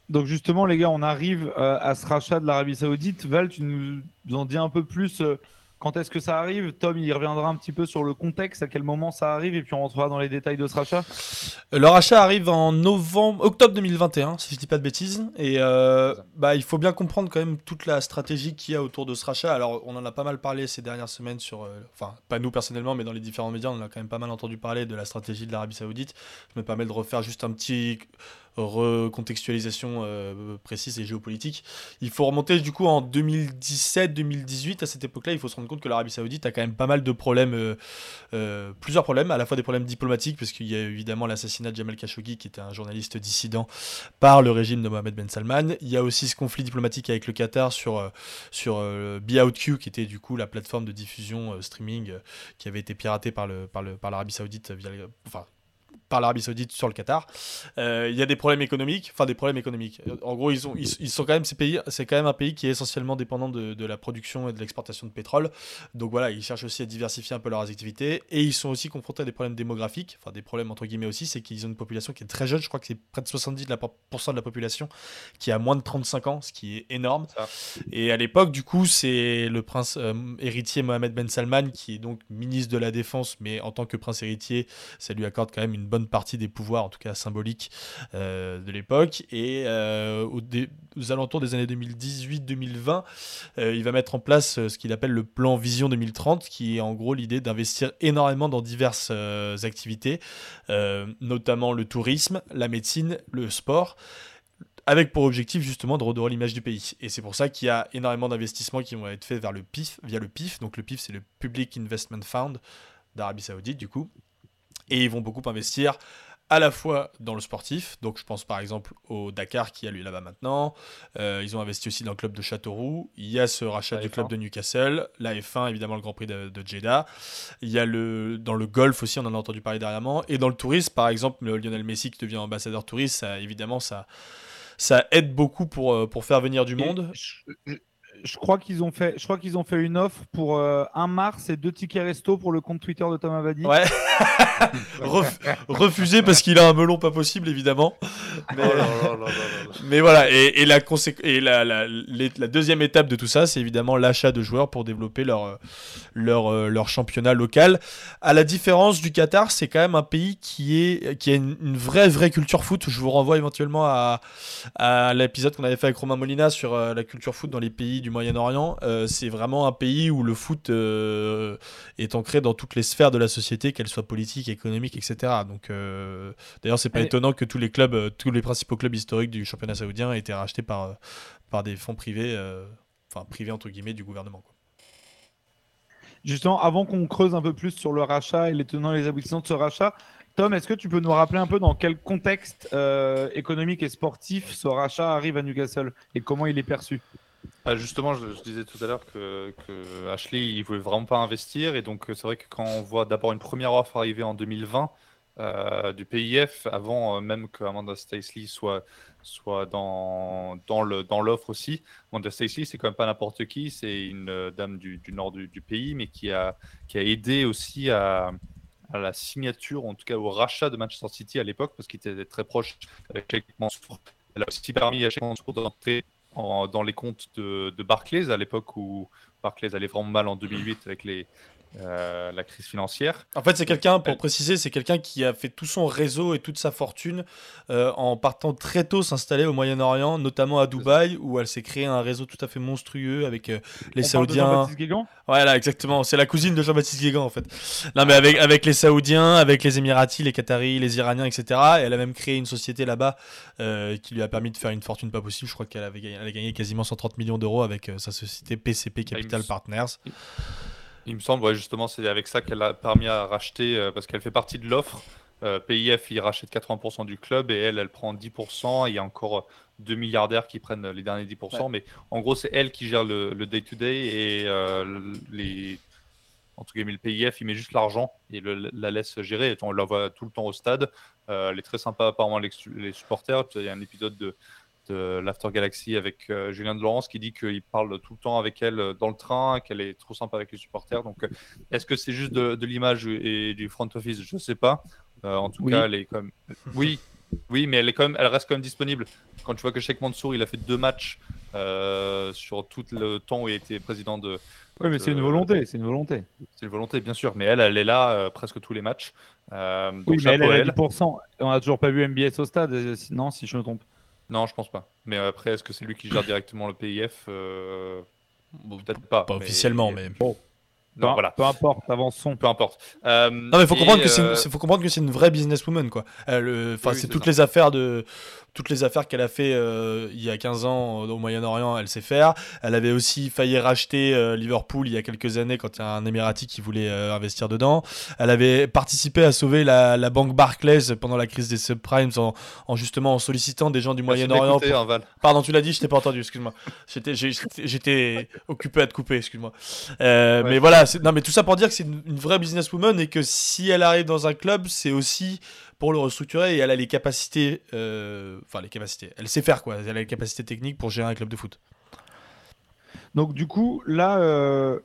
Donc justement, les gars, on arrive à ce rachat de l'Arabie Saoudite. Val, tu nous en dis un peu plus quand est-ce que ça arrive Tom, il reviendra un petit peu sur le contexte, à quel moment ça arrive, et puis on rentrera dans les détails de ce rachat. Le rachat arrive en novembre, octobre 2021, si je dis pas de bêtises. Et euh, bah, il faut bien comprendre quand même toute la stratégie qu'il y a autour de ce rachat. Alors, on en a pas mal parlé ces dernières semaines sur, euh, enfin, pas nous personnellement, mais dans les différents médias, on a quand même pas mal entendu parler de la stratégie de l'Arabie Saoudite. Je me permets de refaire juste un petit recontextualisation précise et géopolitique. Il faut remonter du coup en 2017-2018. À cette époque-là, il faut se rendre compte que l'Arabie Saoudite a quand même pas mal de problèmes, plusieurs problèmes, à la fois des problèmes diplomatiques, parce qu'il y a évidemment l'assassinat de Jamal Khashoggi, qui était un journaliste dissident par le régime de Mohamed Ben Salman. Il y a aussi ce conflit diplomatique avec le Qatar sur, sur BeOutQ, qui était du coup la plateforme de diffusion streaming qui avait été piratée par le par le par l'Arabie Saoudite via par l'Arabie Saoudite sur le Qatar. Euh, il y a des problèmes économiques, enfin des problèmes économiques. En gros, ils, ont, ils, sont quand même ces pays, c'est quand même un pays qui est essentiellement dépendant de, de la production et de l'exportation de pétrole. Donc voilà, ils cherchent aussi à diversifier un peu leurs activités et ils sont aussi confrontés à des problèmes démographiques, enfin des problèmes entre guillemets aussi, c'est qu'ils ont une population qui est très jeune. Je crois que c'est près de 70% de la population qui a moins de 35 ans, ce qui est énorme. Et à l'époque, du coup, c'est le prince euh, héritier Mohamed Ben Salman qui est donc ministre de la Défense, mais en tant que prince héritier, ça lui accorde quand même une bonne partie des pouvoirs, en tout cas symboliques, euh, de l'époque. Et euh, aux, alentours des années 2018-2020, euh, il va mettre en place ce qu'il appelle le plan Vision 2030, qui est en gros l'idée d'investir énormément dans diverses activités, notamment le tourisme, la médecine, le sport avec pour objectif justement de redorer l'image du pays. Et c'est pour ça qu'il y a énormément d'investissements qui vont être faits vers le PIF, via le PIF. Donc le PIF, c'est le Public Investment Fund d'Arabie Saoudite, du coup, et ils vont beaucoup investir à la fois dans le sportif, donc je pense par exemple au Dakar qui a lui là-bas maintenant, euh, ils ont investi aussi dans le club de Châteauroux, il y a ce rachat du club de Newcastle, la F1 évidemment le Grand Prix de, Jeddah, il y a le, dans le golf aussi, on en a entendu parler dernièrement, et dans le tourisme par exemple, Lionel Messi qui devient ambassadeur touriste, ça, évidemment ça, ça aide beaucoup pour, euh, pour faire venir du monde. je crois qu'ils ont fait, je crois qu'ils ont fait une offre pour euh, un mars et deux tickets resto pour le compte Twitter de Thomas Vadi. Ouais. refusé parce qu'il a un melon pas possible évidemment. Mais, voilà. Et, la, et la, la, deuxième étape de tout ça, c'est évidemment l'achat de joueurs pour développer leur leur euh, leur championnat local. À la différence du Qatar, c'est quand même un pays qui est qui a une, vraie vraie culture foot. Je vous renvoie éventuellement à à l'épisode qu'on avait fait avec Romain Molina sur euh, la culture foot dans les pays du Moyen-Orient, euh, c'est vraiment un pays où le foot euh, est ancré dans toutes les sphères de la société, qu'elles soient politiques, économiques, etc. Donc, euh, d'ailleurs, c'est pas étonnant que tous les clubs, tous les principaux clubs historiques du championnat saoudien aient été rachetés par, par des fonds privés, enfin privés entre guillemets du gouvernement. Justement, avant qu'on creuse un peu plus sur le rachat et les tenants et les aboutissants de ce rachat, Tom, est-ce que tu peux nous rappeler un peu dans quel contexte économique et sportif ce rachat arrive à Newcastle et comment il est perçu? Ah, justement, je, disais tout à l'heure que, Ashley, il voulait vraiment pas investir. Et donc, c'est vrai que quand on voit d'abord une première offre arriver en 2020 euh, du PIF, avant euh, même que Amanda Stacey soit, soit dans, dans, le, dans l'offre aussi. Amanda Stacey, c'est quand même pas n'importe qui. C'est une euh, dame du, nord du, pays, mais qui a, qui a aidé aussi à, la signature, en tout cas au rachat de Manchester City à l'époque, parce qu'il était très proche avec Mansour. Elle a aussi permis à Sheikh Mansour d'entrer dans les comptes de, de Barclays à l'époque où Barclays allait vraiment mal en 2008 avec les, euh, la crise financière. En fait, c'est quelqu'un, pour préciser, c'est quelqu'un qui a fait tout son réseau et toute sa fortune euh, en partant très tôt s'installer au Moyen-Orient, notamment à Dubaï, où elle s'est créé un réseau tout à fait monstrueux avec euh, les Saoudiens. Voilà, exactement. C'est la cousine de Jean-Baptiste Guégan, en fait. Non, mais avec, avec les Saoudiens, avec les Émiratis, les Qataris, les Iraniens, etc. Et elle a même créé une société là-bas qui lui a permis de faire une fortune pas possible. Je crois qu'elle avait gagné, gagné quasiment 130 millions d'euros avec sa société PCP Capital Partners. Il me semble, justement, c'est avec ça qu'elle a permis à racheter, euh, parce qu'elle fait partie de l'offre. Euh, PIF, il rachète 80% du club et elle, elle prend 10%. il y a encore deux milliardaires qui prennent les derniers 10%. Mais en gros, c'est elle qui gère le day-to-day et euh, les, entre guillemets, le PIF, il met juste l'argent et la laisse gérer. On la voit tout le temps au stade. elle est très sympa, apparemment, les, les supporters. Il y a un épisode de de l'After Galaxy avec euh, Julien de Laurence qui dit qu'il parle tout le temps avec elle euh, dans le train, qu'elle est trop sympa avec les supporters. Donc, euh, est-ce que c'est juste de, l'image et du front office? Je ne sais pas. en tout cas, elle est comme. Oui, oui, mais elle est quand même, elle reste quand même disponible. Quand tu vois que Sheikh Mansour, il a fait deux matchs sur tout le temps où il était président de. Oui, mais c'est une volonté, c'est une volonté. C'est une volonté, bien sûr. Mais elle, elle est là presque tous les matchs. oui, mais elle, elle a 10%. On n'a toujours pas vu MBS au stade, non, si je me trompe. Non, je pense pas. Mais après, est-ce que c'est lui qui gère directement le PIF euh, Peut-être pas. Pas officiellement, mais. Bon. Peu, voilà. peu importe, avançons. Peu importe. non, mais il faut, comprendre que c'est faut comprendre que c'est une vraie businesswoman, quoi. Enfin, c'est toutes les affaires de toutes les affaires qu'elle a fait euh, il y a 15 ans au Moyen-Orient, elle sait faire. Elle avait aussi failli racheter euh, Liverpool il y a quelques années quand il y a un Émirati qui voulait euh, investir dedans. Elle avait participé à sauver la, banque Barclays pendant la crise des subprimes en, justement en sollicitant des gens du Moyen-Orient. Hein, Pardon, tu l'as dit, je t'ai pas entendu, excuse-moi. J'étais, j'étais occupé à te couper, excuse-moi. Mais voilà, non, mais tout ça pour dire que c'est une, une vraie businesswoman et que si elle arrive dans un club, c'est aussi pour le restructurer et elle a les capacités, euh, enfin les capacités, elle sait faire quoi, elle a les capacités techniques pour gérer un club de foot. Donc du coup, là, euh,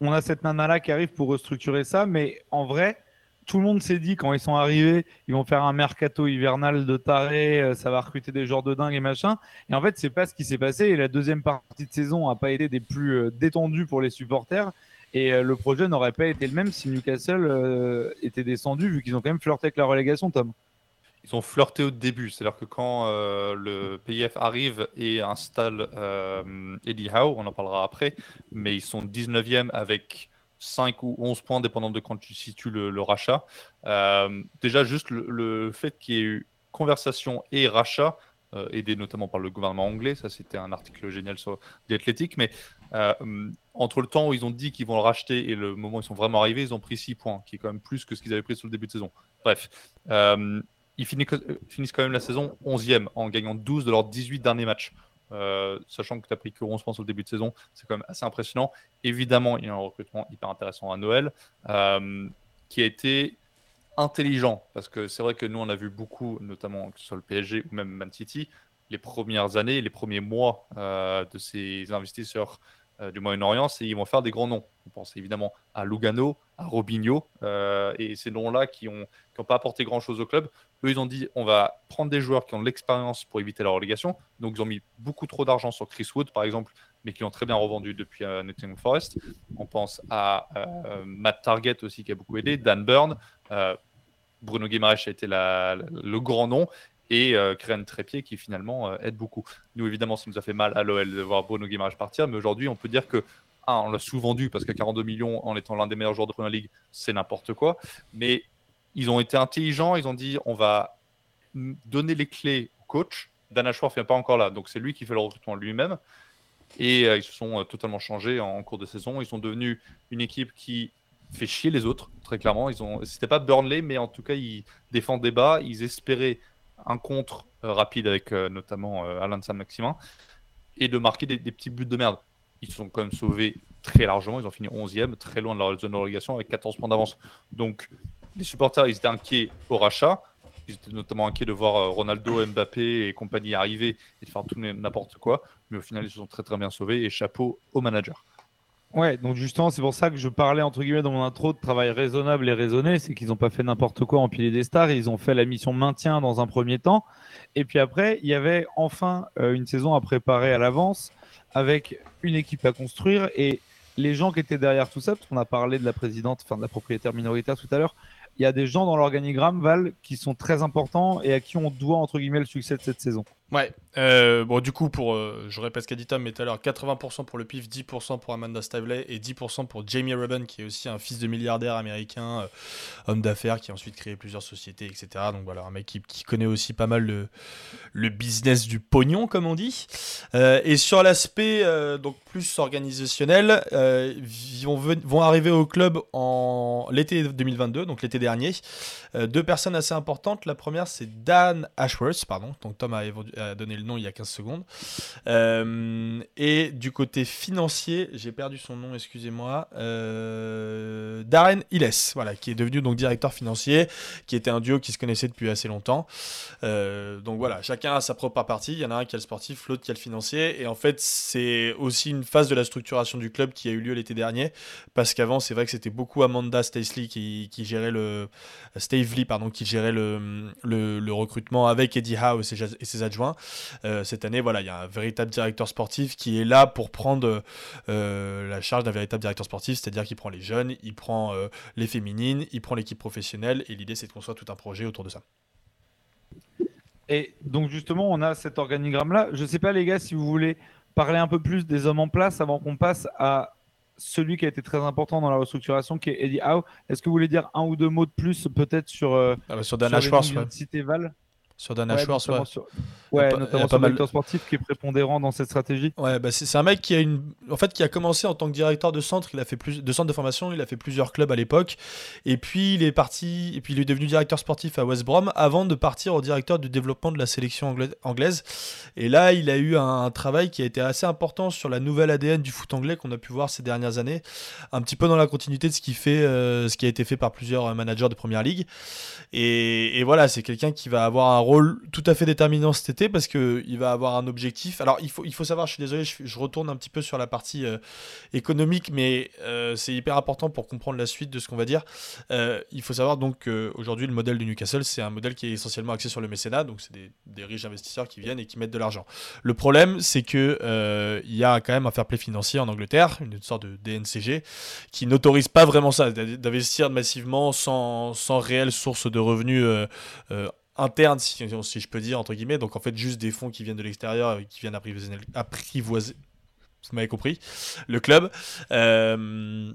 on a cette nana-là qui arrive pour restructurer ça, mais en vrai, tout le monde s'est dit quand ils sont arrivés, ils vont faire un mercato hivernal de taré, euh, ça va recruter des joueurs de dingue et machin. Et en fait, c'est pas ce qui s'est passé. Et la deuxième partie de saison a pas été des plus détendues pour les supporters. Et euh, le projet n'aurait pas été le même si Newcastle euh, était descendu, vu qu'ils ont quand même flirté avec la relégation, Tom. Ils ont flirté au début, c'est-à-dire que quand euh, le PIF arrive et installe Eddie Howe, on en parlera après, mais ils sont 19e avec 5 ou 11 points, dépendant de quand tu situes le, rachat. déjà, juste le, le fait qu'il y ait eu conversation et rachat, aidé notamment par le gouvernement anglais, ça c'était un article génial sur The Athletic, mais entre le temps où ils ont dit qu'ils vont le racheter et le moment où ils sont vraiment arrivés, ils ont pris 6 points, qui est quand même plus que ce qu'ils avaient pris sur le début de saison. Bref, euh, ils finissent quand même la saison 11e en gagnant 12 de leurs 18 derniers matchs. Euh, sachant que tu n'as pris que 11 points sur le début de saison, c'est quand même assez impressionnant. Évidemment, il y a un recrutement hyper intéressant à Noël qui a été intelligent parce que c'est vrai que nous on a vu beaucoup, notamment sur le PSG ou même Man City, les premières années, les premiers mois de ces investisseurs euh, du Moyen-Orient, c'est ils vont faire des grands noms. On pense évidemment à Lugano, à Robinho, euh, et ces noms-là qui n'ont pas apporté grand-chose au club. Eux, ils ont dit on va prendre des joueurs qui ont de l'expérience pour éviter la relégation. Donc, ils ont mis beaucoup trop d'argent sur Chris Wood, par exemple, mais qui ont très bien revendu depuis euh, Nottingham Forest. On pense à Matt Target aussi, qui a beaucoup aidé, Dan Burn. Bruno Guimaraes a été le grand nom et euh, Trépied qui finalement euh, aide beaucoup. Nous, évidemment, ça nous a fait mal à l'OL de voir Bruno Guimaraes partir, mais aujourd'hui, on peut dire que, on l'a sous-vendu parce qu'à 42 millions, en étant l'un des meilleurs joueurs de Première Ligue, c'est n'importe quoi. Mais ils ont été intelligents, ils ont dit on va donner les clés au coach. Dan Ashworth n'est pas encore là, donc c'est lui qui fait le recrutement lui-même. Et euh, ils se sont euh, totalement changés en, cours de saison. Ils sont devenus une équipe qui fait chier les autres, très clairement. Ils ont, c'était pas Burnley, mais en tout cas, ils défendaient bas. Ils espéraient un contre euh, rapide avec euh, notamment euh, Alain de Saint-Maximin et de marquer des, petits buts de merde. Ils se sont quand même sauvés très largement. Ils ont fini 11e, très loin de leur zone de relégation avec 14 points d'avance. Donc, les supporters, ils étaient inquiets au rachat. Ils étaient notamment inquiets de voir Ronaldo, Mbappé et compagnie arriver et de faire tout n'importe quoi. Mais au final, ils se sont très très bien sauvés et chapeau au manager. Ouais, donc justement, c'est pour ça que je parlais entre guillemets dans mon intro de travail raisonnable et raisonné. C'est qu'ils n'ont pas fait n'importe quoi en pilier des stars. Ils ont fait la mission maintien dans un premier temps. Et puis après, il y avait enfin euh, une saison à préparer à l'avance avec une équipe à construire. Et les gens qui étaient derrière tout ça, parce qu'on a parlé de la présidente, enfin de la propriétaire minoritaire tout à l'heure, il y a des gens dans l'organigramme, Val, qui sont très importants et à qui on doit entre guillemets le succès de cette saison. Ouais, euh, bon, du coup, pour, euh, je répète ce qu'a dit Tom, mais tout à l'heure, 80% pour le PIF, 10% pour Amanda Stavley et 10% pour Jamie Rubin, qui est aussi un fils de milliardaire américain, euh, homme d'affaires, qui a ensuite créé plusieurs sociétés, etc. Donc voilà, un mec qui, connaît aussi pas mal le, le, business du pognon, comme on dit. et sur l'aspect donc plus organisationnel, ils vont, vont, arriver au club en l'été 2022, donc l'été dernier. deux personnes assez importantes. La première, c'est Dan Ashworth, pardon, donc Tom a, a donné le nom il y a 15 secondes. Euh, et du côté financier, j'ai perdu son nom, excusez-moi, euh, Darren Hilles, voilà, qui est devenu donc directeur financier, qui était un duo qui se connaissait depuis assez longtemps. Euh, donc voilà, chacun a sa propre partie. Il y en a un qui a le sportif, l'autre qui a le financier. Et en fait, c'est aussi une phase de la structuration du club qui a eu lieu l'été dernier, parce qu'avant, c'est vrai que c'était beaucoup Amanda qui, qui, gérait le Stavely, pardon, qui gérait le, le, recrutement avec Eddie Howe et ses adjoints. Euh, cette année, voilà, il y a un véritable directeur sportif qui est là pour prendre euh, la charge d'un véritable directeur sportif, c'est-à-dire qu'il prend les jeunes, il prend euh, les féminines, il prend l'équipe professionnelle, et l'idée c'est de construire tout un projet autour de ça. Et donc justement, on a cet organigramme-là. Je ne sais pas les gars si vous voulez parler un peu plus des hommes en place avant qu'on passe à celui qui a été très important dans la restructuration, qui est Eddie Howe. Est-ce que vous voulez dire un ou deux mots de plus, peut-être sur, euh, ah bah, sur Dana Schwartz Val? Sur Dana Schwartz, ouais. Ouais, notamment sur le directeur sportif qui est prépondérant dans cette stratégie. Ouais, bah c'est un mec qui a une, en fait, qui a commencé en tant que directeur de centre. Il a fait plus de centre de formation. Il a fait plusieurs clubs à l'époque. Et puis il est parti, et puis il est devenu directeur sportif à West Brom avant de partir au directeur du développement de la sélection anglaise. Et là, il a eu un, travail qui a été assez important sur la nouvelle ADN du foot anglais qu'on a pu voir ces dernières années, un petit peu dans la continuité de ce qui fait, euh, ce qui a été fait par plusieurs managers de première ligue. Et, et voilà, c'est quelqu'un qui va avoir un rôle tout à fait déterminant cet été parce qu'il va avoir un objectif. Alors il faut, il faut savoir, je suis désolé, je, retourne un petit peu sur la partie euh, économique, mais euh, c'est hyper important pour comprendre la suite de ce qu'on va dire. Euh, il faut savoir donc qu'aujourd'hui le modèle de Newcastle, c'est un modèle qui est essentiellement axé sur le mécénat, donc c'est des, riches investisseurs qui viennent et qui mettent de l'argent. Le problème, c'est que il y a quand même un fair play financier en Angleterre, une sorte de DNCG, qui n'autorise pas vraiment ça, d'investir massivement sans, sans réelle source de revenus interne, si, je peux dire, entre guillemets. Donc en fait, juste des fonds qui viennent de l'extérieur et qui viennent apprivoiser, apprivoiser vous m'avez compris, le club. Euh,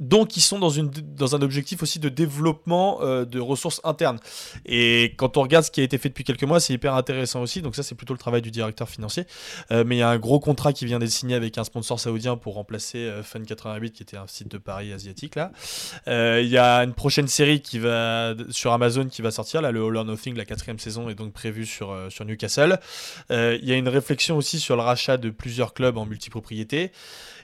donc ils sont dans, une, dans un objectif aussi de développement euh, de ressources internes. Et quand on regarde ce qui a été fait depuis quelques mois, c'est hyper intéressant aussi. Donc ça c'est plutôt le travail du directeur financier. Euh, mais il y a un gros contrat qui vient d'être signé avec un sponsor saoudien pour remplacer euh, Fun88 qui était un site de Paris asiatique là. Il y a une prochaine série qui va sur Amazon qui va sortir là, le All or Nothing, la quatrième saison est donc prévue sur, sur Newcastle. Il y a une réflexion aussi sur le rachat de plusieurs clubs en multipropriété.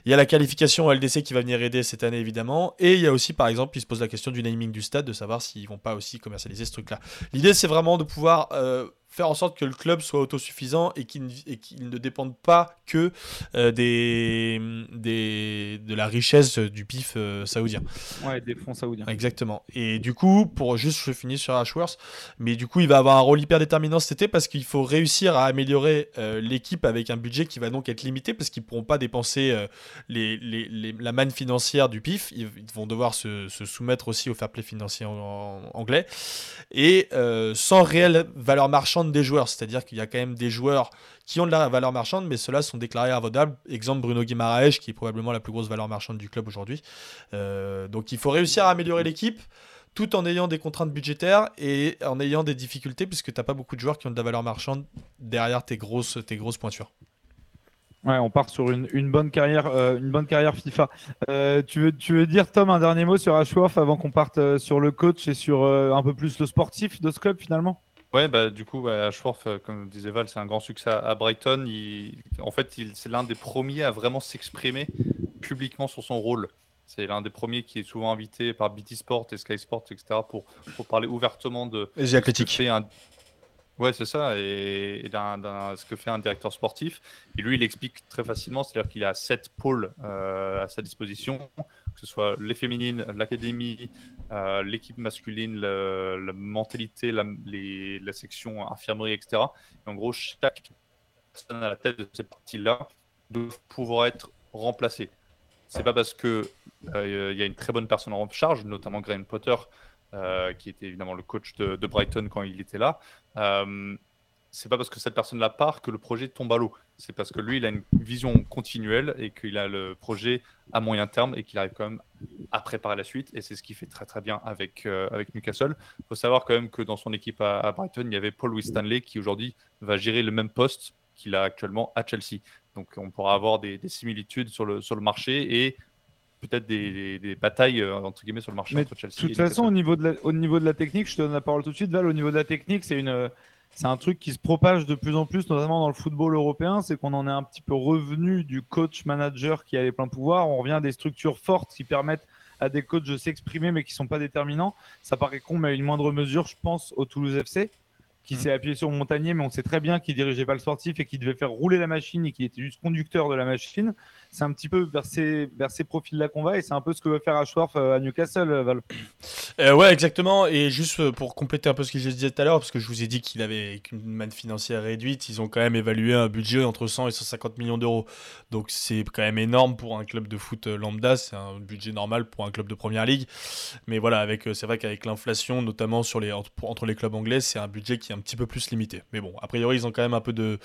Il y a la qualification LDC qui va venir aider cette année évidemment. Et il y a aussi par exemple, il se pose la question du naming du stade, de savoir s'ils vont pas aussi commercialiser ce truc-là. L'idée c'est vraiment de pouvoir euh, faire en sorte que le club soit autosuffisant et qu'il ne dépende pas que euh, des, des, de la richesse du pif euh, saoudien. Ouais, des fonds saoudiens. Exactement. Et du coup, pour juste, je finis sur Ashworth, mais du coup, il va avoir un rôle hyper déterminant cet été parce qu'il faut réussir à améliorer euh, l'équipe avec un budget qui va donc être limité parce qu'ils ne pourront pas dépenser les, les, la manne financière du pif. Ils, vont devoir se, se, soumettre aussi au fair play financier en anglais. Et sans réelle valeur marchande des joueurs. C'est-à-dire qu'il y a quand même des joueurs qui ont de la valeur marchande, mais ceux-là sont déclarés avodables. Exemple Bruno Guimaraes, qui est probablement la plus grosse valeur marchande du club aujourd'hui. Euh, donc il faut réussir à améliorer l'équipe tout en ayant des contraintes budgétaires et en ayant des difficultés, puisque tu n'as pas beaucoup de joueurs qui ont de la valeur marchande derrière tes grosses, tes grosses pointures. Ouais, on part sur une, bonne carrière, euh, une bonne carrière FIFA. Euh, tu, veux, tu veux dire Tom un dernier mot sur Ashworth avant qu'on parte sur le coach et sur un peu plus le sportif de ce club finalement? Ouais, bah, du coup, bah, Ashworth, euh, comme disait Val, c'est un grand succès à Brighton. en fait, c'est l'un des premiers à vraiment s'exprimer publiquement sur son rôle. C'est l'un des premiers qui est souvent invité par BT Sport et Sky Sport, etc., pour, pour parler ouvertement de ce que fait un... Ouais, c'est ça, et, ce que fait un directeur sportif. Et lui, il explique très facilement, c'est-à-dire qu'il a sept pôles euh, à sa disposition que ce soit les féminines, l'académie, euh, l'équipe masculine, la mentalité, la, section infirmerie, etc. en gros, chaque personne à la tête de cette partie-là doit pouvoir être remplacée. C'est pas parce que euh, il y a une très bonne personne en charge, notamment Graham Potter, euh, qui était évidemment le coach de, Brighton quand il était là c'est pas parce que cette personne la part que le projet tombe à l'eau. C'est parce que lui, il a une vision continuelle et qu'il a le projet à moyen terme et qu'il arrive quand même à préparer la suite. Et c'est ce qu'il fait très très bien avec, euh, avec Newcastle. Il faut savoir quand même que dans son équipe à, Brighton, il y avait Paul Stanley qui aujourd'hui va gérer le même poste qu'il a actuellement à Chelsea. Donc on pourra avoir des, similitudes sur le, sur le marché et peut-être des, batailles euh, entre guillemets sur le marché entre Chelsea. De toute façon, au niveau de, la, au niveau de la technique, je te donne la parole tout de suite, Val. Au niveau de la technique, c'est une c'est un truc qui se propage de plus en plus, notamment dans le football européen, c'est qu'on en est un petit peu revenu du coach-manager qui a les pleins pouvoirs. On revient à des structures fortes qui permettent à des coachs de s'exprimer mais qui sont pas déterminants. Ça paraît con, mais à une moindre mesure, je pense au Toulouse FC qui mmh. s'est appuyé sur Montagnier, mais on sait très bien qu'il dirigeait pas le sportif et qu'il devait faire rouler la machine et qu'il était juste conducteur de la machine c'est un petit peu vers ces, vers ces profils-là qu'on va et c'est un peu ce que veut faire Ashworth euh, à Newcastle, euh, Val. Euh, ouais, exactement. Et juste pour compléter un peu ce que je disais tout à l'heure, parce que je vous ai dit qu'il avait une manne financière réduite, ils ont quand même évalué un budget entre 100 et 150 millions d'euros. Donc c'est quand même énorme pour un club de foot lambda, c'est un budget normal pour un club de première ligue. Mais voilà, avec c'est vrai qu'avec l'inflation, notamment sur les, entre, les clubs anglais, c'est un budget qui est un petit peu plus limité. Mais bon, a priori, ils ont quand même un peu de,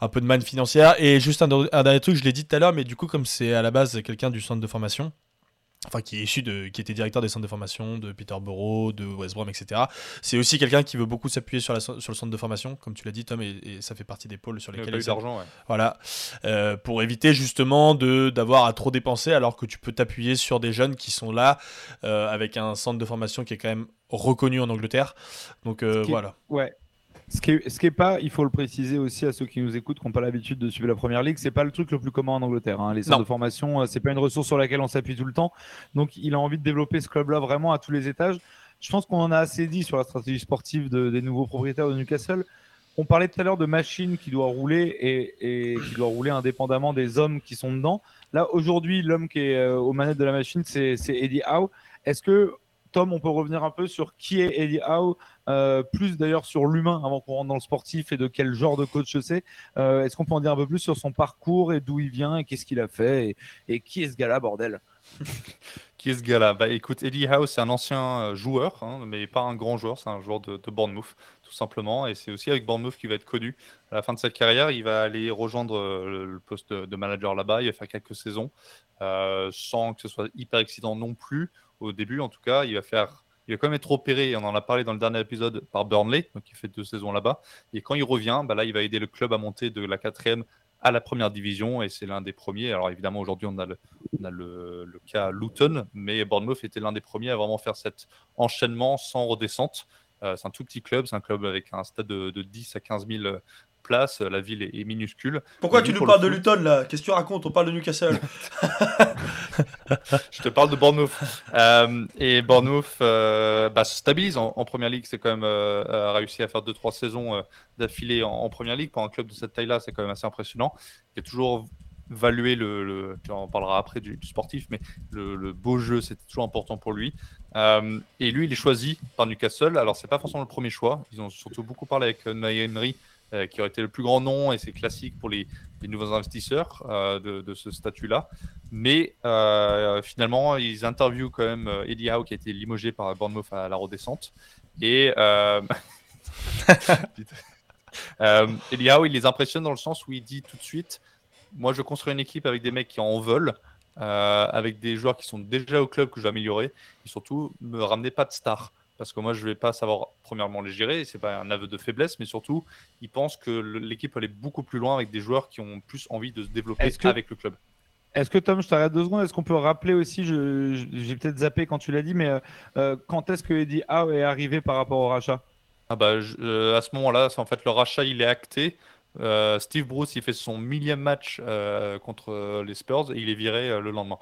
un peu de manne financière. Et juste un, un dernier truc, je l'ai dit tout à l'heure, mais du coup, comme c'est à la base quelqu'un du centre de formation, enfin qui est issu de, qui était directeur des centres de formation de Peterborough, de West Brom, etc. C'est aussi quelqu'un qui veut beaucoup s'appuyer sur, sur le centre de formation, comme tu l'as dit Tom, et, ça fait partie des pôles sur lesquels il, a d'argent, ouais. Voilà, euh, pour éviter justement de d'avoir à trop dépenser, alors que tu peux t'appuyer sur des jeunes qui sont là euh, avec un centre de formation qui est quand même reconnu en Angleterre. Donc euh, voilà. Ouais, ce qui, est, pas, il faut le préciser aussi à ceux qui nous écoutent, qui n'ont pas l'habitude de suivre la première ligue, c'est pas le truc le plus commun en Angleterre. Hein. Les centres de formation, euh, c'est pas une ressource sur laquelle on s'appuie tout le temps. Donc, il a envie de développer ce club-là vraiment à tous les étages. Je pense qu'on en a assez dit sur la stratégie sportive des nouveaux propriétaires de Newcastle. On parlait tout à l'heure de machines qui doivent rouler et, qui doivent rouler indépendamment des hommes qui sont dedans. Là, aujourd'hui, l'homme qui est euh, aux manettes de la machine, c'est Eddie Howe. Est-ce que On peut revenir un peu sur qui est Eddie Howe, euh, plus d'ailleurs sur l'humain avant qu'on rentre dans le sportif et de quel genre de coach c'est. Euh, est-ce qu'on peut en dire un peu plus sur son parcours et d'où il vient et qu'est-ce qu'il a fait et, qui est ce gars-là, bordel? Qui est ce gars-là? Bah écoute, Eddie Howe, c'est un ancien euh, joueur, hein, mais pas un grand joueur, c'est un joueur de, de Bournemouth, tout simplement. Et c'est aussi avec Bournemouth qu'il va être connu. À la fin de sa carrière, il va aller rejoindre le, poste de manager là-bas. Il va faire quelques saisons, sans que ce soit hyper excitant non plus au début en tout cas. Il va faire, il va quand même être opéré, on en a parlé dans le dernier épisode, par Burnley, donc il fait deux saisons là-bas. Et quand il revient, bah là, il va aider le club à monter de la quatrième à la première division et c'est l'un des premiers. Alors évidemment, aujourd'hui, on a, le, on a le, le, cas Luton, mais Bournemouth était l'un des premiers à vraiment faire cet enchaînement sans redescente. Euh, c'est un tout petit club, c'est un club avec un stade de, de 10 à 15 000 place, la ville est, minuscule. Pourquoi tu nous parles de Luton là? Qu'est-ce que tu racontes? On parle de Newcastle. Je te parle de Bournemouth. Euh, et Bournemouth euh, bah, se stabilise en, première ligue. C'est quand même euh, réussi à faire 2-3 saisons d'affilée en, première ligue. Pour un club de cette taille-là, c'est quand même assez impressionnant. Il a toujours valué le, tu en parlera après du, sportif, mais le, beau jeu, c'était toujours important pour lui. et lui, il est choisi par Newcastle. Alors, c'est pas forcément le premier choix. Ils ont surtout beaucoup parlé avec Unai Emery euh, qui aurait été le plus grand nom, et c'est classique pour les, nouveaux investisseurs euh, de, ce statut-là. Mais euh, finalement, ils interviewent quand même Eddie Howe, qui a été limogé par Bournemouth à la redescente. Et Eddie Howe, il les impressionne dans le sens où il dit tout de suite Moi, je construis une équipe avec des mecs qui en veulent. avec des joueurs qui sont déjà au club que je vais améliorer et surtout me ramener pas de stars parce que moi je ne vais pas savoir premièrement les gérer, c'est pas un aveu de faiblesse, mais surtout ils pensent que l'équipe allait beaucoup plus loin avec des joueurs qui ont plus envie de se développer avec le club. Est-ce que Tom, je t'arrête deux secondes, est-ce qu'on peut rappeler aussi, j'ai peut-être zappé quand tu l'as dit, mais euh, euh, quand est-ce que Eddie Howe est arrivé par rapport au rachat? Ah bah, euh, À ce moment-là, en fait le rachat il est acté. Steve Bruce il fait son millième match contre les Spurs et il est viré le lendemain.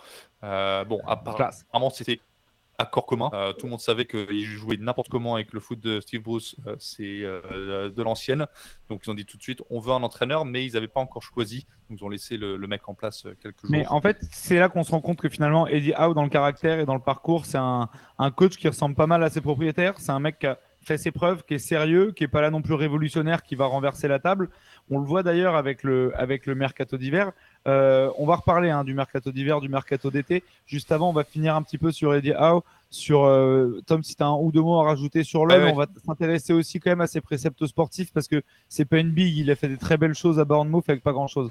bon, apparemment c'était accord commun. Euh, tout le monde savait qu'il jouait n'importe comment avec le foot de Steve Bruce, euh, c'est euh, de l'ancienne. Donc ils ont dit tout de suite, on veut un entraîneur, mais ils n'avaient pas encore choisi. Donc ils ont laissé le, mec en place quelques jours. Mais en fait, c'est là qu'on se rend compte que finalement, Eddie Howe, dans le caractère et dans le parcours, c'est un, un, coach qui ressemble pas mal à ses propriétaires. C'est un mec qui a fait ses preuves, qui est sérieux, qui est pas là non plus révolutionnaire, qui va renverser la table. On le voit d'ailleurs avec le, avec le mercato d'hiver. Euh, on va reparler hein, du mercato d'hiver, du mercato d'été. Juste avant, on va finir un petit peu sur Eddie Howe. Sur euh, Tom, si tu as un ou deux mots à rajouter sur l'homme, on va s'intéresser aussi quand même à ses préceptes sportifs parce que c'est pas une bille. Il a fait des très belles choses à Bournemouth avec pas grand chose.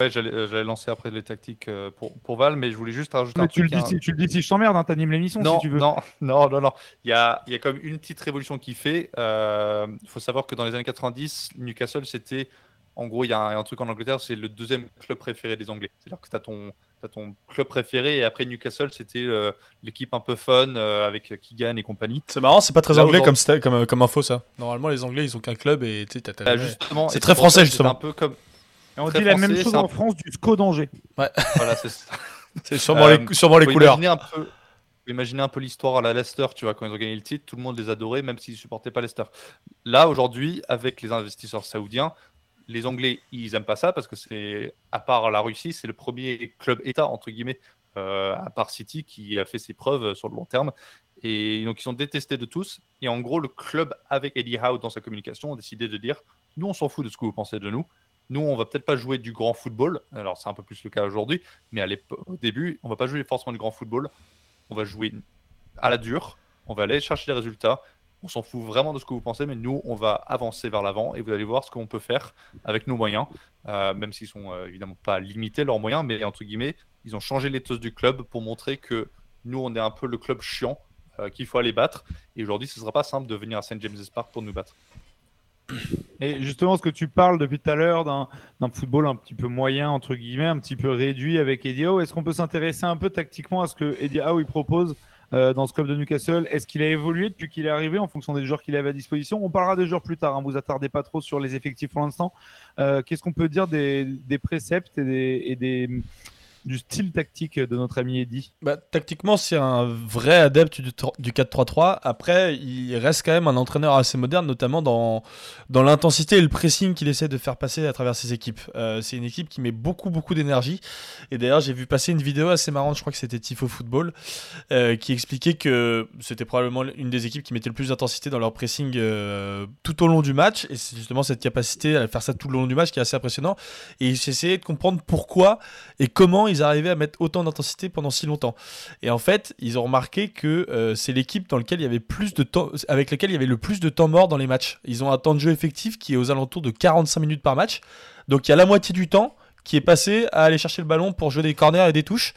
Ouais, euh, j'allais lancer après les tactiques pour, pour, Val, mais je voulais juste rajouter un tu Le dis, Tu le dis si je t'emmerde, hein, t'animes l'émission si tu veux. Non, non, non, non. Il y a, il y a comme une petite révolution qui fait. Il faut savoir que dans les années 90, Newcastle, c'était en gros, il y, a un truc en Angleterre, c'est le deuxième club préféré des Anglais. C'est-à-dire que tu as ton, ton club préféré et après Newcastle, c'était euh, l'équipe un peu fun euh, avec Keegan et compagnie. C'est marrant, c'est pas très anglais comme, comme, comme, info ça. Normalement, les Anglais, ils ont qu'un club et tu bah, C'est très français justement. Un peu comme. on dit la même chose en France du SCO d'Angers. Ouais. voilà, c'est c'est sûrement, les, sûrement les couleurs. Un peu, Imaginez un peu l'histoire à la Leicester, tu vois, quand ils ont gagné le titre, tout le monde les adorait, même s'ils ne supportaient pas Leicester. Là, aujourd'hui, avec les investisseurs saoudiens, les Anglais, ils n'aiment pas ça parce que c'est, à part la Russie, c'est le premier club État, entre guillemets, euh, à part City, qui a fait ses preuves sur le long terme. Et donc, ils sont détestés de tous. Et en gros, le club, avec Eddie Howe dans sa communication, a décidé de dire Nous, on s'en fout de ce que vous pensez de nous. Nous, on va peut-être pas jouer du grand football. Alors, c'est un peu plus le cas aujourd'hui. Mais au début, on va pas jouer forcément du grand football. On va jouer à la dure. On va aller chercher des résultats on s'en fout vraiment de ce que vous pensez, mais nous, on va avancer vers l'avant et vous allez voir ce qu'on peut faire avec nos moyens, euh, même s'ils sont euh, évidemment pas limités leurs moyens, mais entre guillemets, ils ont changé l'éthos du club pour montrer que nous, on est un peu le club chiant euh, qu'il faut aller battre. Et aujourd'hui, ce ne sera pas simple de venir à St. James Park pour nous battre. Et justement, ce que tu parles depuis tout à l'heure d'un football un petit peu moyen, entre guillemets, un petit peu réduit avec Howe, est-ce qu'on peut s'intéresser un peu tactiquement à ce que il propose dans ce club de Newcastle Est-ce qu'il a évolué depuis qu'il est arrivé en fonction des joueurs qu'il avait à disposition? On parlera des joueurs plus tard, hein, vous attardez pas trop sur les effectifs pour l'instant. Euh, qu'est-ce qu'on peut dire des, préceptes et des du style tactique de notre ami Eddy bah, Tactiquement, c'est un vrai adepte du, du 4-3-3. Après, il reste quand même un entraîneur assez moderne, notamment dans, dans l'intensité et le pressing qu'il essaie de faire passer à travers ses équipes. Euh, c'est une équipe qui met beaucoup, beaucoup d'énergie. Et d'ailleurs, j'ai vu passer une vidéo assez marrante, je crois que c'était Tifo Football, euh, qui expliquait que c'était probablement une des équipes qui mettait le plus d'intensité dans leur pressing euh, tout au long du match. Et c'est justement cette capacité à faire ça tout le long du match qui est assez impressionnant. Et j'ai essayé de comprendre pourquoi et comment arrivaient à mettre autant d'intensité pendant si longtemps. Et en fait, ils ont remarqué que euh, c'est l'équipe avec laquelle il y avait le plus de temps mort dans les matchs. Ils ont un temps de jeu effectif qui est aux alentours de 45 minutes par match. Donc il y a la moitié du temps qui est passé à aller chercher le ballon pour jouer des corners et des touches.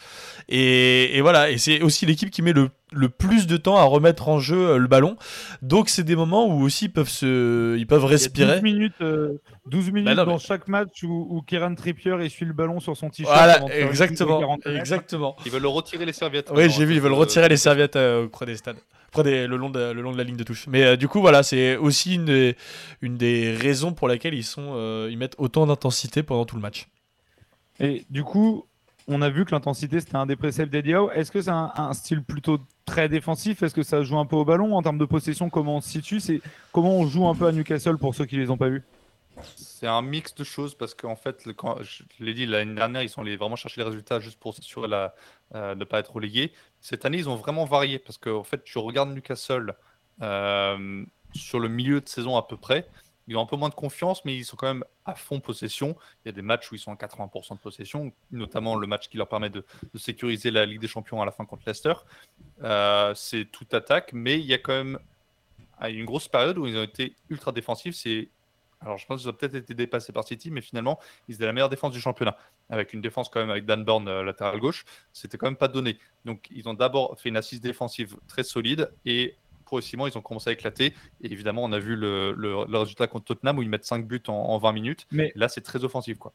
Et, voilà, et c'est aussi l'équipe qui met le, plus de temps à remettre en jeu euh, le ballon. Donc c'est des moments où aussi ils peuvent, se, ils peuvent respirer. 12 minutes, 12 euh, minutes bah dans chaque match où, où Kieran Trippier essuie le ballon sur son t-shirt. Voilà, exactement. exactement. Ils veulent retirer les serviettes. Oui, j'ai vu, ils veulent retirer les serviettes euh, auprès des stades. Des, le, long de, le long de la ligne de touche. Mais du coup, voilà, c'est aussi une des, une des raisons pour lesquelles ils, sont, ils mettent autant d'intensité pendant tout le match. Et du coup, on a vu que l'intensité, c'était un des préceptes d'Eddie Est-ce que c'est un, style plutôt très défensif? Est-ce que ça joue un peu au ballon? En termes de possession, comment on se situe? Comment on joue un peu à Newcastle pour ceux qui ne les ont pas vus? C'est un mix de choses parce qu'en fait, je l'ai dit l'année dernière, ils sont allés vraiment chercher les résultats juste pour s'assurer euh, de ne pas être relégués. Cette année, ils ont vraiment varié parce qu'en fait, tu regardes Newcastle euh, sur le milieu de saison à peu près. Ils ont un peu moins de confiance, mais ils sont quand même à fond possession. Il y a des matchs où ils sont à 80% de possession, notamment le match qui leur permet de, sécuriser la Ligue des Champions à la fin contre Leicester. Euh, c'est toute attaque, mais il y a quand même une grosse période où ils ont été ultra défensifs. C'est alors, je pense qu'ils ont peut-être été dépassés par City, mais finalement, ils étaient la meilleure défense du championnat. Avec une défense quand même avec Dan Burn euh, latéral gauche, c'était quand même pas donné. Donc, ils ont d'abord fait une assise défensive très solide et progressivement, ils ont commencé à éclater. Et évidemment, on a vu le, résultat contre Tottenham où ils mettent 5 buts en, 20 minutes. Mais là, c'est très offensif. quoi.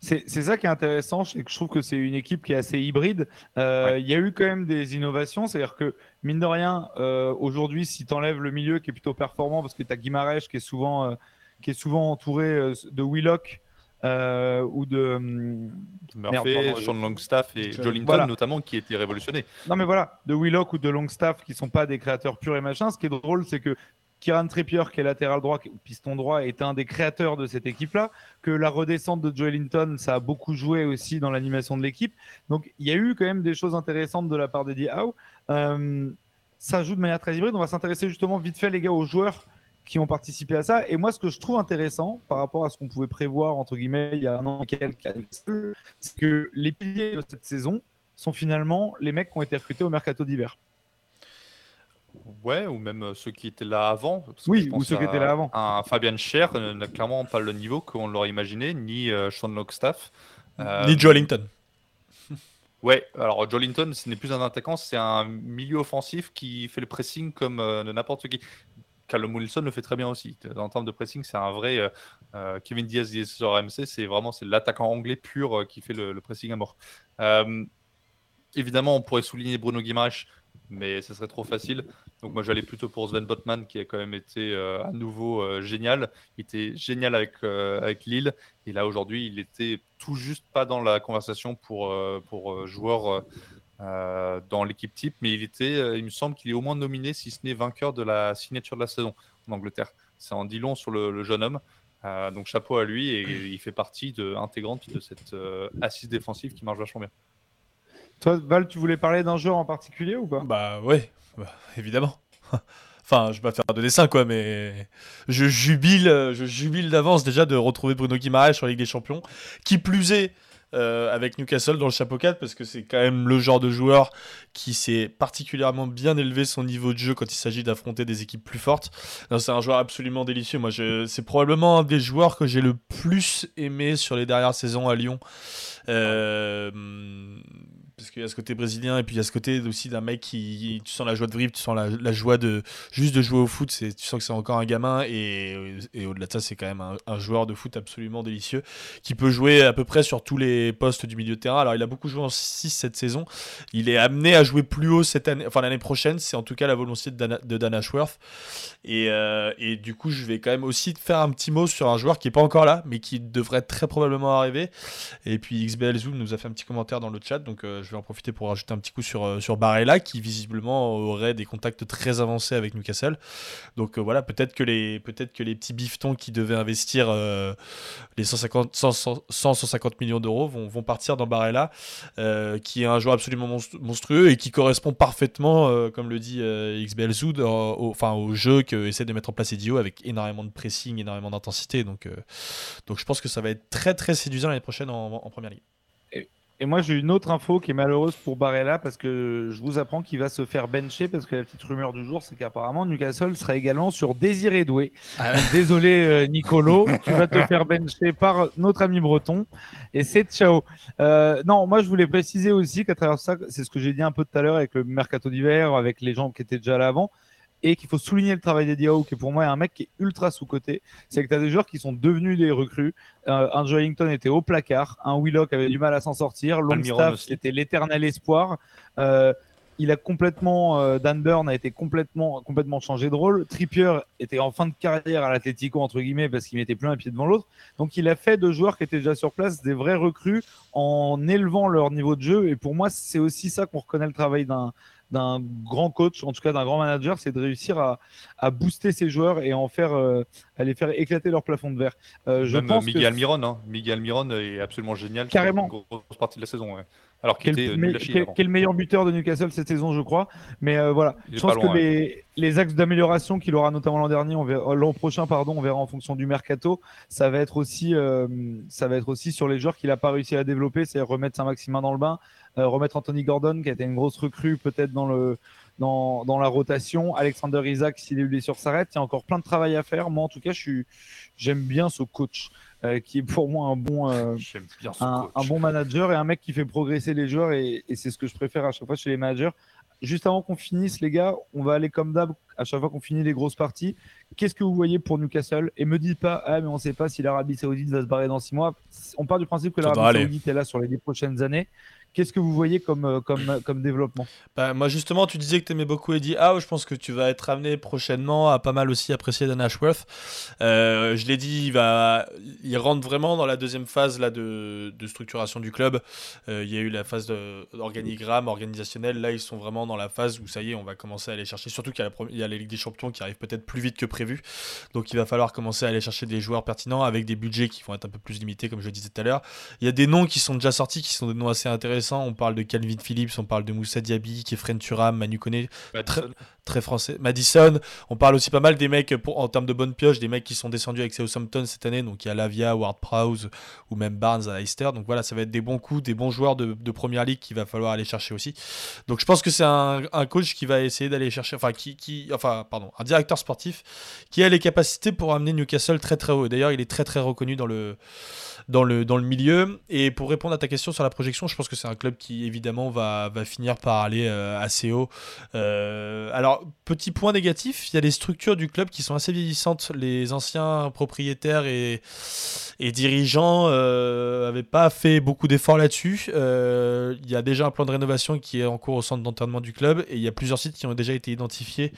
C'est ça qui est intéressant, c'est que je trouve que c'est une équipe qui est assez hybride. Euh, il y a eu quand même des innovations, c'est-à-dire que, mine de rien, euh, aujourd'hui, si tu enlèves le milieu qui est plutôt performant, parce que tu as Guimarães qui est souvent, euh, qui est souvent entouré de Willock, euh, ou de hum, Murphy, Sean Longstaff et Joe Linton notamment qui étaient révolutionnés. Non mais voilà, de Willock ou de Longstaff qui sont pas des créateurs purs et machin. Ce qui est drôle, c'est que Kieran Trippier, qui est latéral droit, piston droit, est un des créateurs de cette équipe-là. Que la redescente de Joe Linton, ça a beaucoup joué aussi dans l'animation de l'équipe. Donc il y a eu quand même des choses intéressantes de la part d'Eddie Howe. Euh, ça joue de manière très hybride. On va s'intéresser justement vite fait, les gars, aux joueurs qui ont participé à ça. Et moi, ce que je trouve intéressant par rapport à ce qu'on pouvait prévoir, entre guillemets, il y a un an et quelques, c'est que les piliers de cette saison sont finalement les mecs qui ont été recrutés au mercato d'hiver. Ouais, ou même euh, ceux qui étaient là avant. Oui, ou ceux qui étaient là avant. Un Fabian Scher n'a clairement pas le niveau qu'on l'aurait imaginé, ni euh, Sean Lockstaff. Euh, ni Joe Linton. Ouais, alors Joe Linton, ce n'est plus un attaquant, c'est un milieu offensif qui fait le pressing comme n'importe qui. Callum Wilson le fait très bien aussi. En termes de pressing, c'est un vrai euh, euh, Kevin Diaz sur MC. C'est vraiment c'est l'attaquant anglais pur euh, qui fait le, pressing à mort. évidemment, on pourrait souligner Bruno Guimaraes, mais ce serait trop facile. Donc moi, j'allais plutôt pour Sven Botman, qui a quand même été à nouveau génial. Il était génial avec, avec Lille. Et là, aujourd'hui, il était tout juste pas dans la conversation pour, pour joueur euh, dans l'équipe type, mais il était, euh, il me semble qu'il est au moins nominé, si ce n'est vainqueur de la signature de la saison en Angleterre. Ça en dit long sur le, jeune homme. Euh, donc chapeau à lui et il fait partie de, intégrante de cette assise défensive qui marche vachement bien. Toi, Val, tu voulais parler d'un joueur en particulier ou pas? Bah ouais, bah, évidemment. enfin, je vais pas faire de dessin quoi, mais je jubile, je jubile d'avance déjà de retrouver Bruno Guimaraes sur la Ligue des Champions. Qui plus est, avec Newcastle dans le chapeau 4 parce que c'est quand même le genre de joueur qui s'est particulièrement bien élevé son niveau de jeu quand il s'agit d'affronter des équipes plus fortes. C'est un joueur absolument délicieux. Moi, c'est probablement un des joueurs que j'ai le plus aimé sur les dernières saisons à Lyon. Euh, parce qu'il y a ce côté brésilien et puis il y a ce côté aussi d'un mec qui tu sens la joie de vivre tu sens la, joie de juste de jouer au foot tu sens que c'est encore un gamin et, au-delà de ça c'est quand même un, joueur de foot absolument délicieux qui peut jouer à peu près sur tous les postes du milieu de terrain. Alors il a beaucoup joué en 6 cette saison. Il est amené à jouer plus haut cette année enfin l'année prochaine. C'est en tout cas la volonté de Dan, Ashworth et, euh, et, du coup je vais quand même aussi faire un petit mot sur un joueur qui est pas encore là mais qui devrait très probablement arriver. Et puis XBL Zoom nous a fait un petit commentaire dans le chat donc euh, je vais en profiter pour rajouter un petit coup sur, euh, sur Barella, qui visiblement aurait des contacts très avancés avec Newcastle. Donc euh, voilà, peut-être que, les, petits biftons qui devaient investir euh, les 150, 100, 150 millions d'euros vont, partir dans Barella, qui est un joueur absolument monstrueux et qui correspond parfaitement, comme le dit XBL au, jeu que essaie de mettre en place Edio avec énormément de pressing, énormément d'intensité. Donc, donc je pense que ça va être très très séduisant l'année prochaine en, en première ligue. Et moi, j'ai une autre info qui est malheureuse pour Barella parce que je vous apprends qu'il va se faire bencher parce que la petite rumeur du jour, c'est qu'apparemment Newcastle sera également sur Désiré Doué. Ah désolé, euh, Nicolo, tu vas te faire bencher par notre ami breton et c'est ciao. Euh, non, moi, je voulais préciser aussi qu'à travers ça, c'est ce que j'ai dit un peu tout à l'heure avec le mercato d'hiver, avec les gens qui étaient déjà là avant et qu'il faut souligner le travail d'Eddie Howe, qui pour moi est un mec qui est ultra sous-côté. C'est que tu as des joueurs qui sont devenus des recrues. Euh, un Joe était au placard, un Willock avait du mal à s'en sortir, Longstaff était l'éternel espoir. Euh, il a complètement, euh, Dan Burn a été complètement, complètement changé de rôle. Trippier était en fin de carrière à l'Atletico, entre guillemets, parce qu'il mettait plus un pied devant l'autre. Donc il a fait de joueurs qui étaient déjà sur place des vrais recrues en élevant leur niveau de jeu. Et pour moi, c'est aussi ça qu'on reconnaît le travail d'un, d'un grand coach, en tout cas d'un grand manager, c'est de réussir à, à, booster ses joueurs et en faire, euh, à les faire éclater leur plafond de verre. Euh, je pense Miguel que... Miron, hein. Miguel Miron est absolument génial. Carrément. Une grosse partie de la saison. Alors qu'il était le meilleur buteur de Newcastle cette saison, je crois. Mais euh, voilà, je pense que les, les, axes d'amélioration qu'il aura notamment l'an dernier, l'an prochain, pardon, on verra en fonction du mercato. Ça va être aussi, ça va être aussi sur les joueurs qu'il n'a pas réussi à développer, c'est remettre Saint-Maximin dans le bain, euh, remettre Anthony Gordon, qui a été une grosse recrue peut-être dans, le, dans, dans la rotation. Alexander Isaac, s'il est blessure, s'arrête. Il y a encore plein de travail à faire. Moi, en tout cas, j'aime bien ce coach. Euh, qui est pour moi un bon, euh, un, un, bon manager et un mec qui fait progresser les joueurs et, et c'est ce que je préfère à chaque fois chez les managers. Juste avant qu'on finisse, les gars, on va aller comme d'hab à chaque fois qu'on finit les grosses parties. Qu'est-ce que vous voyez pour Newcastle? Et me dites pas, ah, mais on ne sait pas si l'Arabie Saoudite va se barrer dans six mois. On part du principe que l'Arabie Saoudite est là sur les dix prochaines années. Qu'est-ce que vous voyez comme, euh, comme, comme développement? Bah, Moi, justement, tu disais que tu aimais beaucoup Eddie Howe. Je pense que tu vas être amené prochainement à pas mal aussi apprécier Dan Ashworth. Euh, je l'ai dit, il, va, il rentre vraiment dans la deuxième phase là, de, de structuration du club. Euh, il y a eu la phase d'organigramme, organisationnel. Là, ils sont vraiment dans la phase où ça y est, on va commencer à aller chercher. Surtout qu'il y, y, a la Ligue des Champions qui arrive peut-être plus vite que prévu. Donc, il va falloir commencer à aller chercher des joueurs pertinents avec des budgets qui vont être un peu plus limités, comme je le disais tout à l'heure. Il y a des noms qui sont déjà sortis, qui sont des noms assez intéressants on parle de Calvin Phillips, on parle de Moussa Diaby, Kefren Turam, Manu Kone, très, très, français. Madison. On parle aussi pas mal des mecs, pour, en termes de bonne pioche, des mecs qui sont descendus avec Southampton cette année. Donc il y a Lavia, Ward Prowse ou même Barnes à Leicester. Donc voilà, ça va être des bons coups, des bons joueurs de, première ligue qu'il va falloir aller chercher aussi. Donc je pense que c'est un, coach qui va essayer d'aller chercher, enfin, qui, qui, enfin, pardon, un directeur sportif qui a les capacités pour amener Newcastle très très haut. D'ailleurs, il est très très reconnu dans le dans le, dans le milieu. Et pour répondre à ta question sur la projection, je pense que c'est un club qui évidemment va, va finir par aller euh, assez haut. Euh, alors, petit point négatif, il y a les structures du club qui sont assez vieillissantes. Les anciens propriétaires et, et dirigeants n'avaient euh, pas fait beaucoup d'efforts là-dessus. Il y a déjà un plan de rénovation qui est en cours au centre d'entraînement du club et il y a plusieurs sites qui ont déjà été identifiés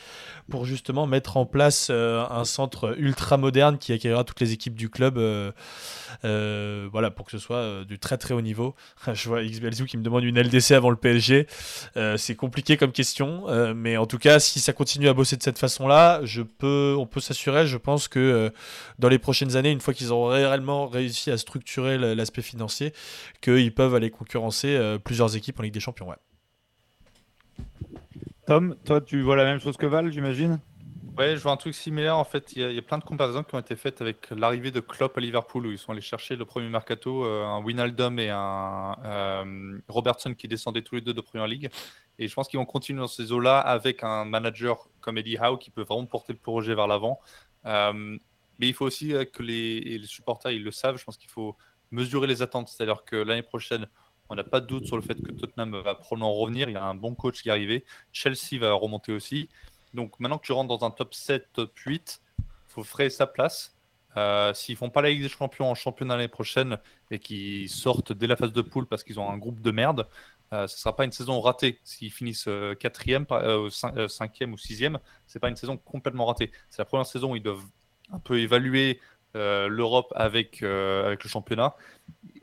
pour justement mettre en place un centre ultra moderne qui accueillera toutes les équipes du club. Voilà, pour que ce soit euh, du très très haut niveau. Je vois XBLZU qui me demande une LDC avant le PSG. Euh, c'est compliqué comme question, mais en tout cas, si ça continue à bosser de cette façon-là, on peut s'assurer, je pense que dans les prochaines années, une fois qu'ils auront réellement réussi à structurer l'aspect financier, qu'ils peuvent aller concurrencer plusieurs équipes en Ligue des Champions. Tom, toi, tu vois la même chose que Val, j'imagine? Ouais, je vois un truc similaire. En fait, il y, a plein de comparaisons qui ont été faites avec l'arrivée de Klopp à Liverpool, où ils sont allés chercher le premier mercato, euh, un Winaldum et un euh, Robertson qui descendaient tous les deux de Première Ligue. Et je pense qu'ils vont continuer dans ces eaux-là avec un manager comme Eddie Howe qui peut vraiment porter le projet vers l'avant. Euh, mais il faut aussi que les, les, supporters ils le savent. Je pense qu'il faut mesurer les attentes. C'est-à-dire que l'année prochaine, on n'a pas de doute sur le fait que Tottenham va probablement revenir. Il y a un bon coach qui est arrivé. Chelsea va remonter aussi. Donc maintenant que tu rentres dans un top 7, top 8, il faut frayer sa place. Euh, S'ils font pas la Ligue des Champions en championnat l'année prochaine et qu'ils sortent dès la phase de poule parce qu'ils ont un groupe de merde, euh, ce ne sera pas une saison ratée. S'ils finissent 4e, euh, 5e euh, ou 6e, c'est pas une saison complètement ratée. C'est la première saison où ils doivent un peu évaluer l'Europe avec, avec le championnat.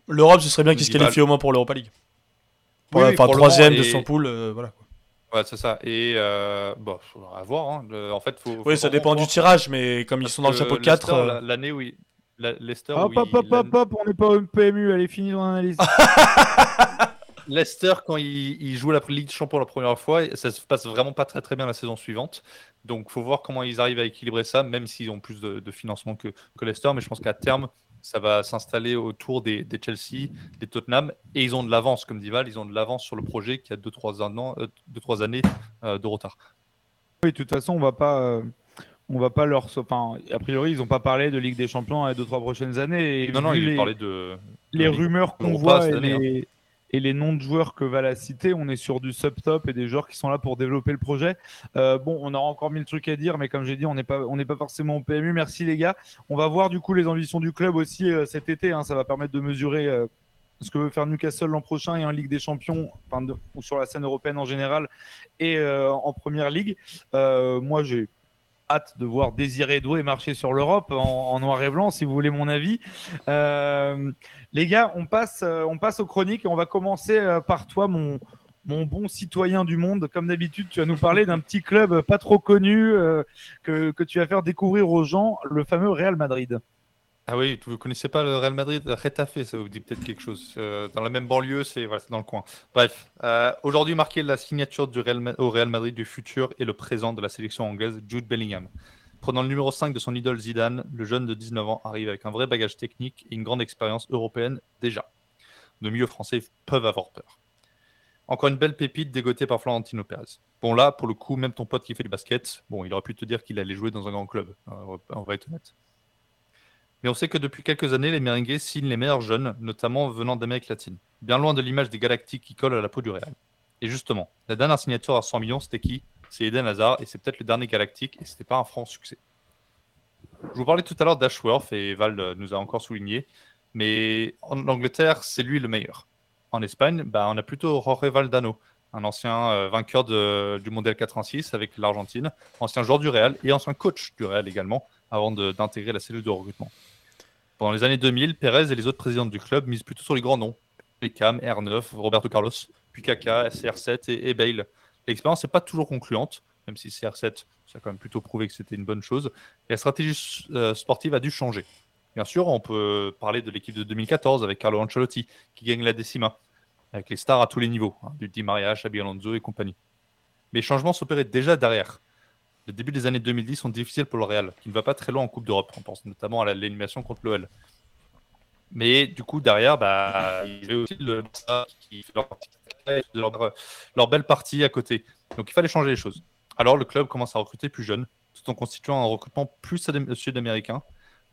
L'Europe, ce serait bien qu'ils se qualifient au moins pour l'Europa League. enfin, troisième de son pool, voilà. Ouais, c'est ça. Et euh, bon, à voir. Hein. en fait, faut, oui, ça dépend du tirage, mais comme ils sont dans le chapeau 4. Euh, l'année où il... Leicester. Hop, hop, hop, hop, hop, on n'est pas au PMU, elle est finie dans l'analyse. Leicester, quand il, joue la Ligue des Champions la première fois, ça se passe vraiment pas très très bien la saison suivante. Donc, faut voir comment ils arrivent à équilibrer ça, même s'ils ont plus de, financement que, que Leicester. Mais je pense qu'à terme, ça va s'installer autour des, Chelsea, des Tottenham, et ils ont de l'avance, comme dit Val, ils ont de l'avance sur le projet qui a 2-3 euh, deux, trois années euh, de retard. Oui, de toute façon, on va pas. Euh, on va pas leur. Enfin, a priori, ils n'ont pas parlé de Ligue des Champions les 2-3 prochaines années. non, non, ils les, de. Les rumeurs qu'on voit et les, hein et les noms de joueurs que va la citer, on est sur du sub-top et des joueurs qui sont là pour développer le projet. Euh, bon, on aura encore mille trucs à dire, mais comme j'ai dit, on n'est pas, pas forcément au PMU. Merci les gars. On va voir du coup les ambitions du club aussi euh, cet été. Hein. ça va permettre de mesurer euh, ce que veut faire Newcastle l'an prochain et en Ligue des Champions, enfin, ou sur la scène européenne en général et en Première Ligue. moi, j'ai hâte de voir Désiré Doué marcher sur l'Europe en, noir et blanc, si vous voulez mon avis. Euh, les gars, on passe, euh, on passe aux chroniques et on va commencer euh, par toi, mon, bon citoyen du monde. Comme d'habitude, tu vas nous parler d'un petit club pas trop connu que, que tu vas faire découvrir aux gens, le fameux Real Madrid. Ah oui, vous connaissez pas le Real Madrid Retafe, ça vous dit peut-être quelque chose. Euh, dans la même banlieue, c'est dans le coin. Bref, euh, aujourd'hui marqué la signature du Real, au Real Madrid du futur et le présent de la sélection anglaise, Jude Bellingham. Prenant le numéro 5 de son idole Zidane, le jeune de 19 ans arrive avec un vrai bagage technique et une grande expérience européenne déjà. De mieux français peuvent avoir peur. Encore une belle pépite dégotée par Florentino Pérez. Bon là, pour le coup, même ton pote qui fait du basket, bon, il aurait pu te dire qu'il allait jouer dans un grand club. On va être honnête. Mais on sait que depuis quelques années, les Merengues signent les meilleurs jeunes, notamment venant d'Amérique latine. Bien loin de l'image des Galactiques qui collent à la peau du Real. Et justement, la dernière signature à 100 millions, c'était qui? C'est Eden Hazard, et c'est peut-être le dernier Galactique, et c'était pas un franc succès. Je vous parlais tout à l'heure d'Ashworth, et Val nous a encore souligné, mais en Angleterre, c'est lui le meilleur. En Espagne, bah, on a plutôt Jorge Valdano, un ancien euh, vainqueur du Mondial 86 avec l'Argentine, ancien joueur du Real et ancien coach du Real également, avant d'intégrer la cellule de recrutement. Pendant les années 2000, Pérez et les autres présidents du club misent plutôt sur les grands noms. Beckham, R9, Roberto Carlos, puis Kaka, CR7 et, Bale. L'expérience n'est pas toujours concluante, même si CR7, ça a quand même plutôt prouvé que c'était une bonne chose. Et la stratégie euh, sportive a dû changer. Bien sûr, on peut parler de l'équipe de 2014 avec Carlo Ancelotti, qui gagne la décima, avec les stars à tous les niveaux, hein, du Di Maria, Xabi Alonso et compagnie. Mais les changements s'opéraient déjà derrière. Le début des années 2010 sont difficiles pour le Real, qui ne va pas très loin en Coupe d'Europe. On pense notamment à l'élimination contre l'OL. Mais du coup, derrière, bah, il y avait aussi le qui fait leur, belle partie à côté. Donc il fallait changer les choses. Alors le club commence à recruter plus jeune, tout en constituant un recrutement plus sud-américain,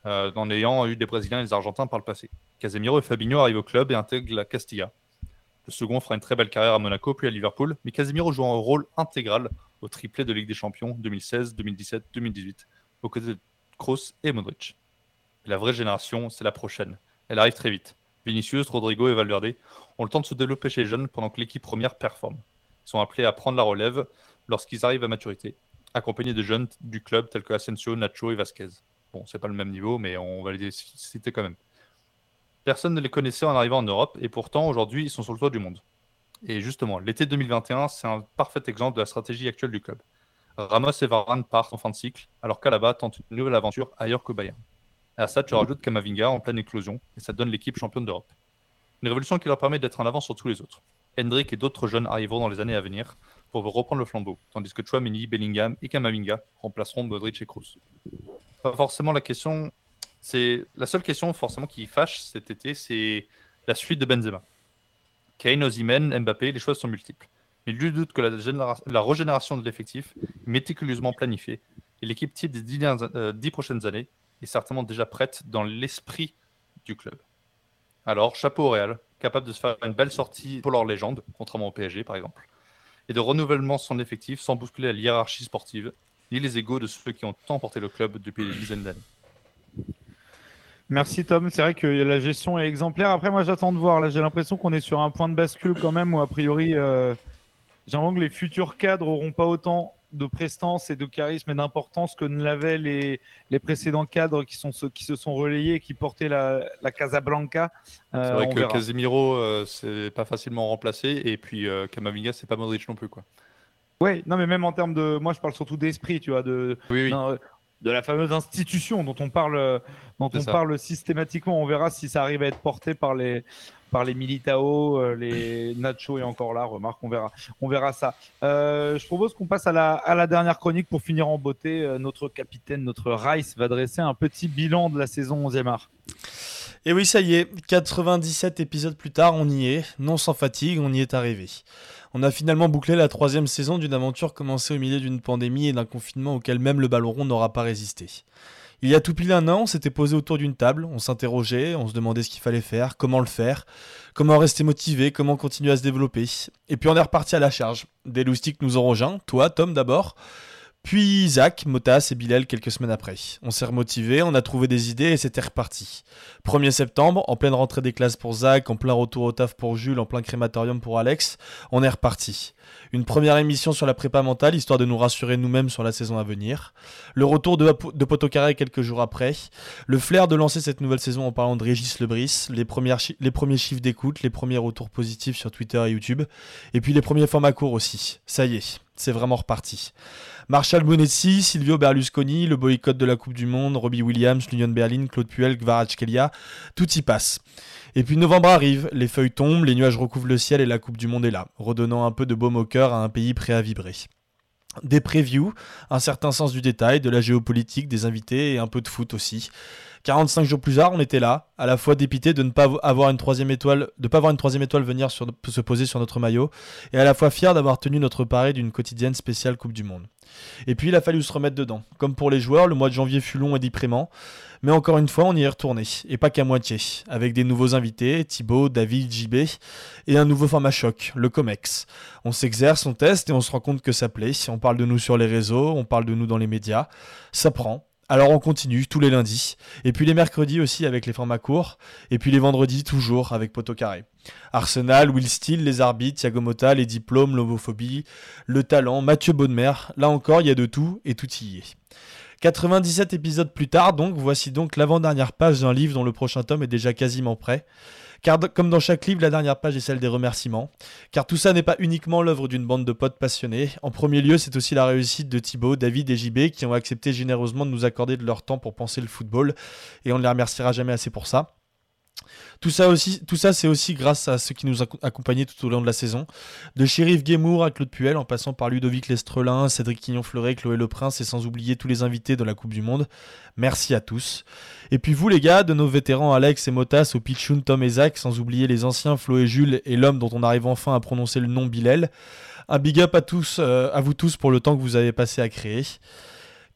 euh, en ayant eu des Brésiliens et des Argentins par le passé. Casemiro et Fabinho arrivent au club et intègrent la Castilla. Le second fera une très belle carrière à Monaco puis à Liverpool, mais Casemiro joue un rôle intégral au triplé de Ligue des Champions 2016, 2017, 2018, aux côtés de Kroos et Modric. la vraie génération, c'est la prochaine. Elle arrive très vite. Vinicius, Rodrigo et Valverde ont le temps de se développer chez les jeunes pendant que l'équipe première performe. Ils sont appelés à prendre la relève lorsqu'ils arrivent à maturité, accompagnés de jeunes du club tels que Asensio, Nacho et Vasquez. Bon, c'est pas le même niveau, mais on va les citer quand même. Personne ne les connaissait en arrivant en Europe, et pourtant aujourd'hui ils sont sur le toit du monde. Et justement, l'été 2021, c'est un parfait exemple de la stratégie actuelle du club. Ramos et Varane partent en fin de cycle, alors qu'Alaba tente une nouvelle aventure ailleurs qu'au Bayern. À ça, tu rajoutes Kamavinga en pleine éclosion, et ça donne l'équipe championne d'Europe. Une révolution qui leur permet d'être en avance sur tous les autres. Hendrick et d'autres jeunes arriveront dans les années à venir pour reprendre le flambeau, tandis que Chouameni, Bellingham et Kamavinga remplaceront Modric et Kroos. Pas forcément la question, c'est la seule question forcément qui fâche cet été, c'est la suite de Benzema. Kane, Osimhen, Mbappé, les choix sont multiples. Mais lui doute que la, régénération de l'effectif méticuleusement planifiée et l'équipe type des dix, euh, dix prochaines années est certainement déjà prête dans l'esprit du club. Alors, chapeau au Real, capable de se faire une belle sortie pour leur légende, contrairement au PSG par exemple, et de renouvellement son effectif sans bousculer la hiérarchie sportive, ni les égaux de ceux qui ont tant porté le club depuis des dizaines d'années. Merci Tom, c'est vrai que la gestion est exemplaire. Après, moi j'attends de voir. Là, j'ai l'impression qu'on est sur un point de bascule quand même où a priori, euh, j'ai l'impression que les futurs cadres n'auront pas autant de prestance et de charisme et d'importance que ne l'avaient les, les précédents cadres qui, sont ceux qui se sont relayés et qui portaient la, la Casablanca. Euh, c'est vrai que Casemiro, euh, c'est pas facilement remplacé et puis euh, Kamavinga, c'est pas Modric non plus. quoi. Oui, non, mais même en termes de. Moi, je parle surtout d'esprit, tu vois, de, de la fameuse institution dont on parle, dont on parle systématiquement. On verra si ça arrive à être porté par les, par les Militao, euh, les Nacho est encore là, remarque, on verra, on verra ça. Euh, je propose qu'on passe à la, à la, dernière chronique pour finir en beauté. Euh, notre capitaine, notre Rice, va dresser un petit bilan de la saison 11e art. Et oui, ça y est, 97 épisodes plus tard, on y est, non sans fatigue, on y est arrivé. On a finalement bouclé la troisième saison d'une aventure commencée au milieu d'une pandémie et d'un confinement auquel même le ballon rond n'aura pas résisté. Il y a tout pile un an, on s'était posé autour d'une table, on s'interrogeait, on se demandait ce qu'il fallait faire, comment le faire, comment rester motivé, comment continuer à se développer. Et puis on est reparti à la charge. Des loustiques nous ont rejoints, toi, Tom d'abord, puis Isaac, Motas et Bilal quelques semaines après. On s'est remotivé, on a trouvé des idées et c'était reparti. 1er septembre, en pleine rentrée des classes pour Zach, en plein retour au taf pour Jules, en plein crématorium pour Alex, on est reparti. Une première émission sur la prépa mentale, histoire de nous rassurer nous-mêmes sur la saison à venir. Le retour de, de Potocaré quelques jours après. Le flair de lancer cette nouvelle saison en parlant de Régis Lebris. Les, les premiers chiffres d'écoute, les premiers retours positifs sur Twitter et YouTube. Et puis les premiers formats courts aussi. Ça y est, c'est vraiment reparti. Marshall Bonetti, Silvio Berlusconi, le boycott de la Coupe du Monde, Robbie Williams, l'Union Berlin, Claude Puel, Kvaratskhelia, tout y passe. Et puis novembre arrive, les feuilles tombent, les nuages recouvrent le ciel et la Coupe du Monde est là, redonnant un peu de baume au cœur à un pays prêt à vibrer. Des previews, un certain sens du détail, de la géopolitique, des invités et un peu de foot aussi. 45 jours plus tard, on était là, à la fois dépité de ne pas avoir une troisième étoile, de pas avoir une troisième étoile venir se poser sur notre maillot, et à la fois fier d'avoir tenu notre pari d'une quotidienne spéciale Coupe du Monde. Et puis il a fallu se remettre dedans. Comme pour les joueurs, le mois de janvier fut long et déprimant, mais encore une fois, on y est retourné, et pas qu'à moitié, avec des nouveaux invités, Thibaut, David, JB, et un nouveau format choc, le COMEX. On s'exerce, on teste et on se rend compte que ça plaît. On parle de nous sur les réseaux, on parle de nous dans les médias. Ça prend, alors on continue tous les lundis, et puis les mercredis aussi avec les formats courts, et puis les vendredis toujours avec Poto Carré. Arsenal, Will Steele, les arbitres, Thiago les diplômes, l'homophobie, le talent, Mathieu Bonnemer, là encore il y a de tout et tout y est. 97 épisodes plus tard, donc, voici donc l'avant-dernière page d'un livre dont le prochain tome est déjà quasiment prêt. Car comme dans chaque livre, la dernière page est celle des remerciements. Car tout ça n'est pas uniquement l'œuvre d'une bande de potes passionnés. En premier lieu, c'est aussi la réussite de Thibaut, David et JB qui ont accepté généreusement de nous accorder de leur temps pour penser le football. Et on ne les remerciera jamais assez pour ça. Tout ça, c'est aussi grâce à ceux qui nous accompagnés tout au long de la saison. De Shérif Guémour à Claude Puel, en passant par Ludovic Lestrelin, Cédric Quignon-Fleuret, Chloé Le Prince, et sans oublier tous les invités de la Coupe du Monde. Merci à tous. Et puis vous, les gars, de nos vétérans Alex et Motas, au Pichoun, Tom et Zach, sans oublier les anciens Flo et Jules, et l'homme dont on arrive enfin à prononcer le nom Bilal. Un big up à tous, euh, à vous tous pour le temps que vous avez passé à créer.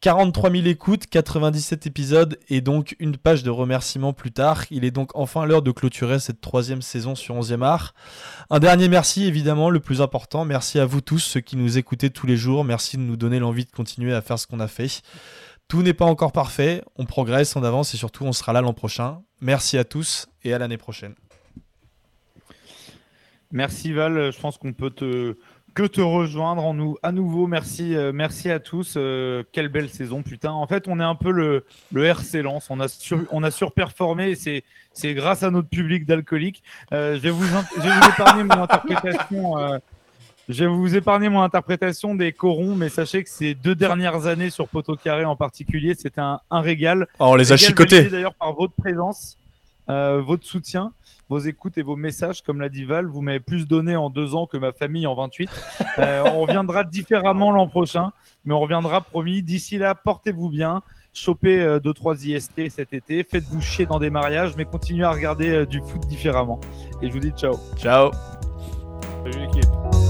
43 000 écoutes, 97 épisodes et donc une page de remerciements plus tard. Il est donc enfin l'heure de clôturer cette troisième saison sur 11e art. Un dernier merci évidemment, le plus important. Merci à vous tous, ceux qui nous écoutez tous les jours. Merci de nous donner l'envie de continuer à faire ce qu'on a fait. Tout n'est pas encore parfait, on progresse, on avance et surtout on sera là l'an prochain. Merci à tous et à l'année prochaine. Merci Val, je pense qu'on peut te que te rejoindre en nous à nouveau. Merci, euh, merci à tous. Euh, quelle belle saison, putain. En fait, on est un peu le, le RC Lens. On a, on a surperformé et c'est, c'est grâce à notre public d'alcooliques. Euh, je, vais vous, je vais vous épargner mon interprétation. je vais vous épargner mon interprétation des corons, mais sachez que ces deux dernières années sur Poteau Carré en particulier, c'était un, un régal. Oh, on les a chicotés. D'ailleurs, par votre présence. Euh, votre soutien, vos écoutes et vos messages. Comme l'a dit Val, vous m'avez plus donné en deux ans que ma famille en 28. Euh, on reviendra différemment l'an prochain, mais on reviendra promis. D'ici là, portez-vous bien. Chopez 2-3 IST cet été. Faites-vous chier dans des mariages, mais continuez à regarder du foot différemment. Et je vous dis ciao. Ciao. Salut l'équipe.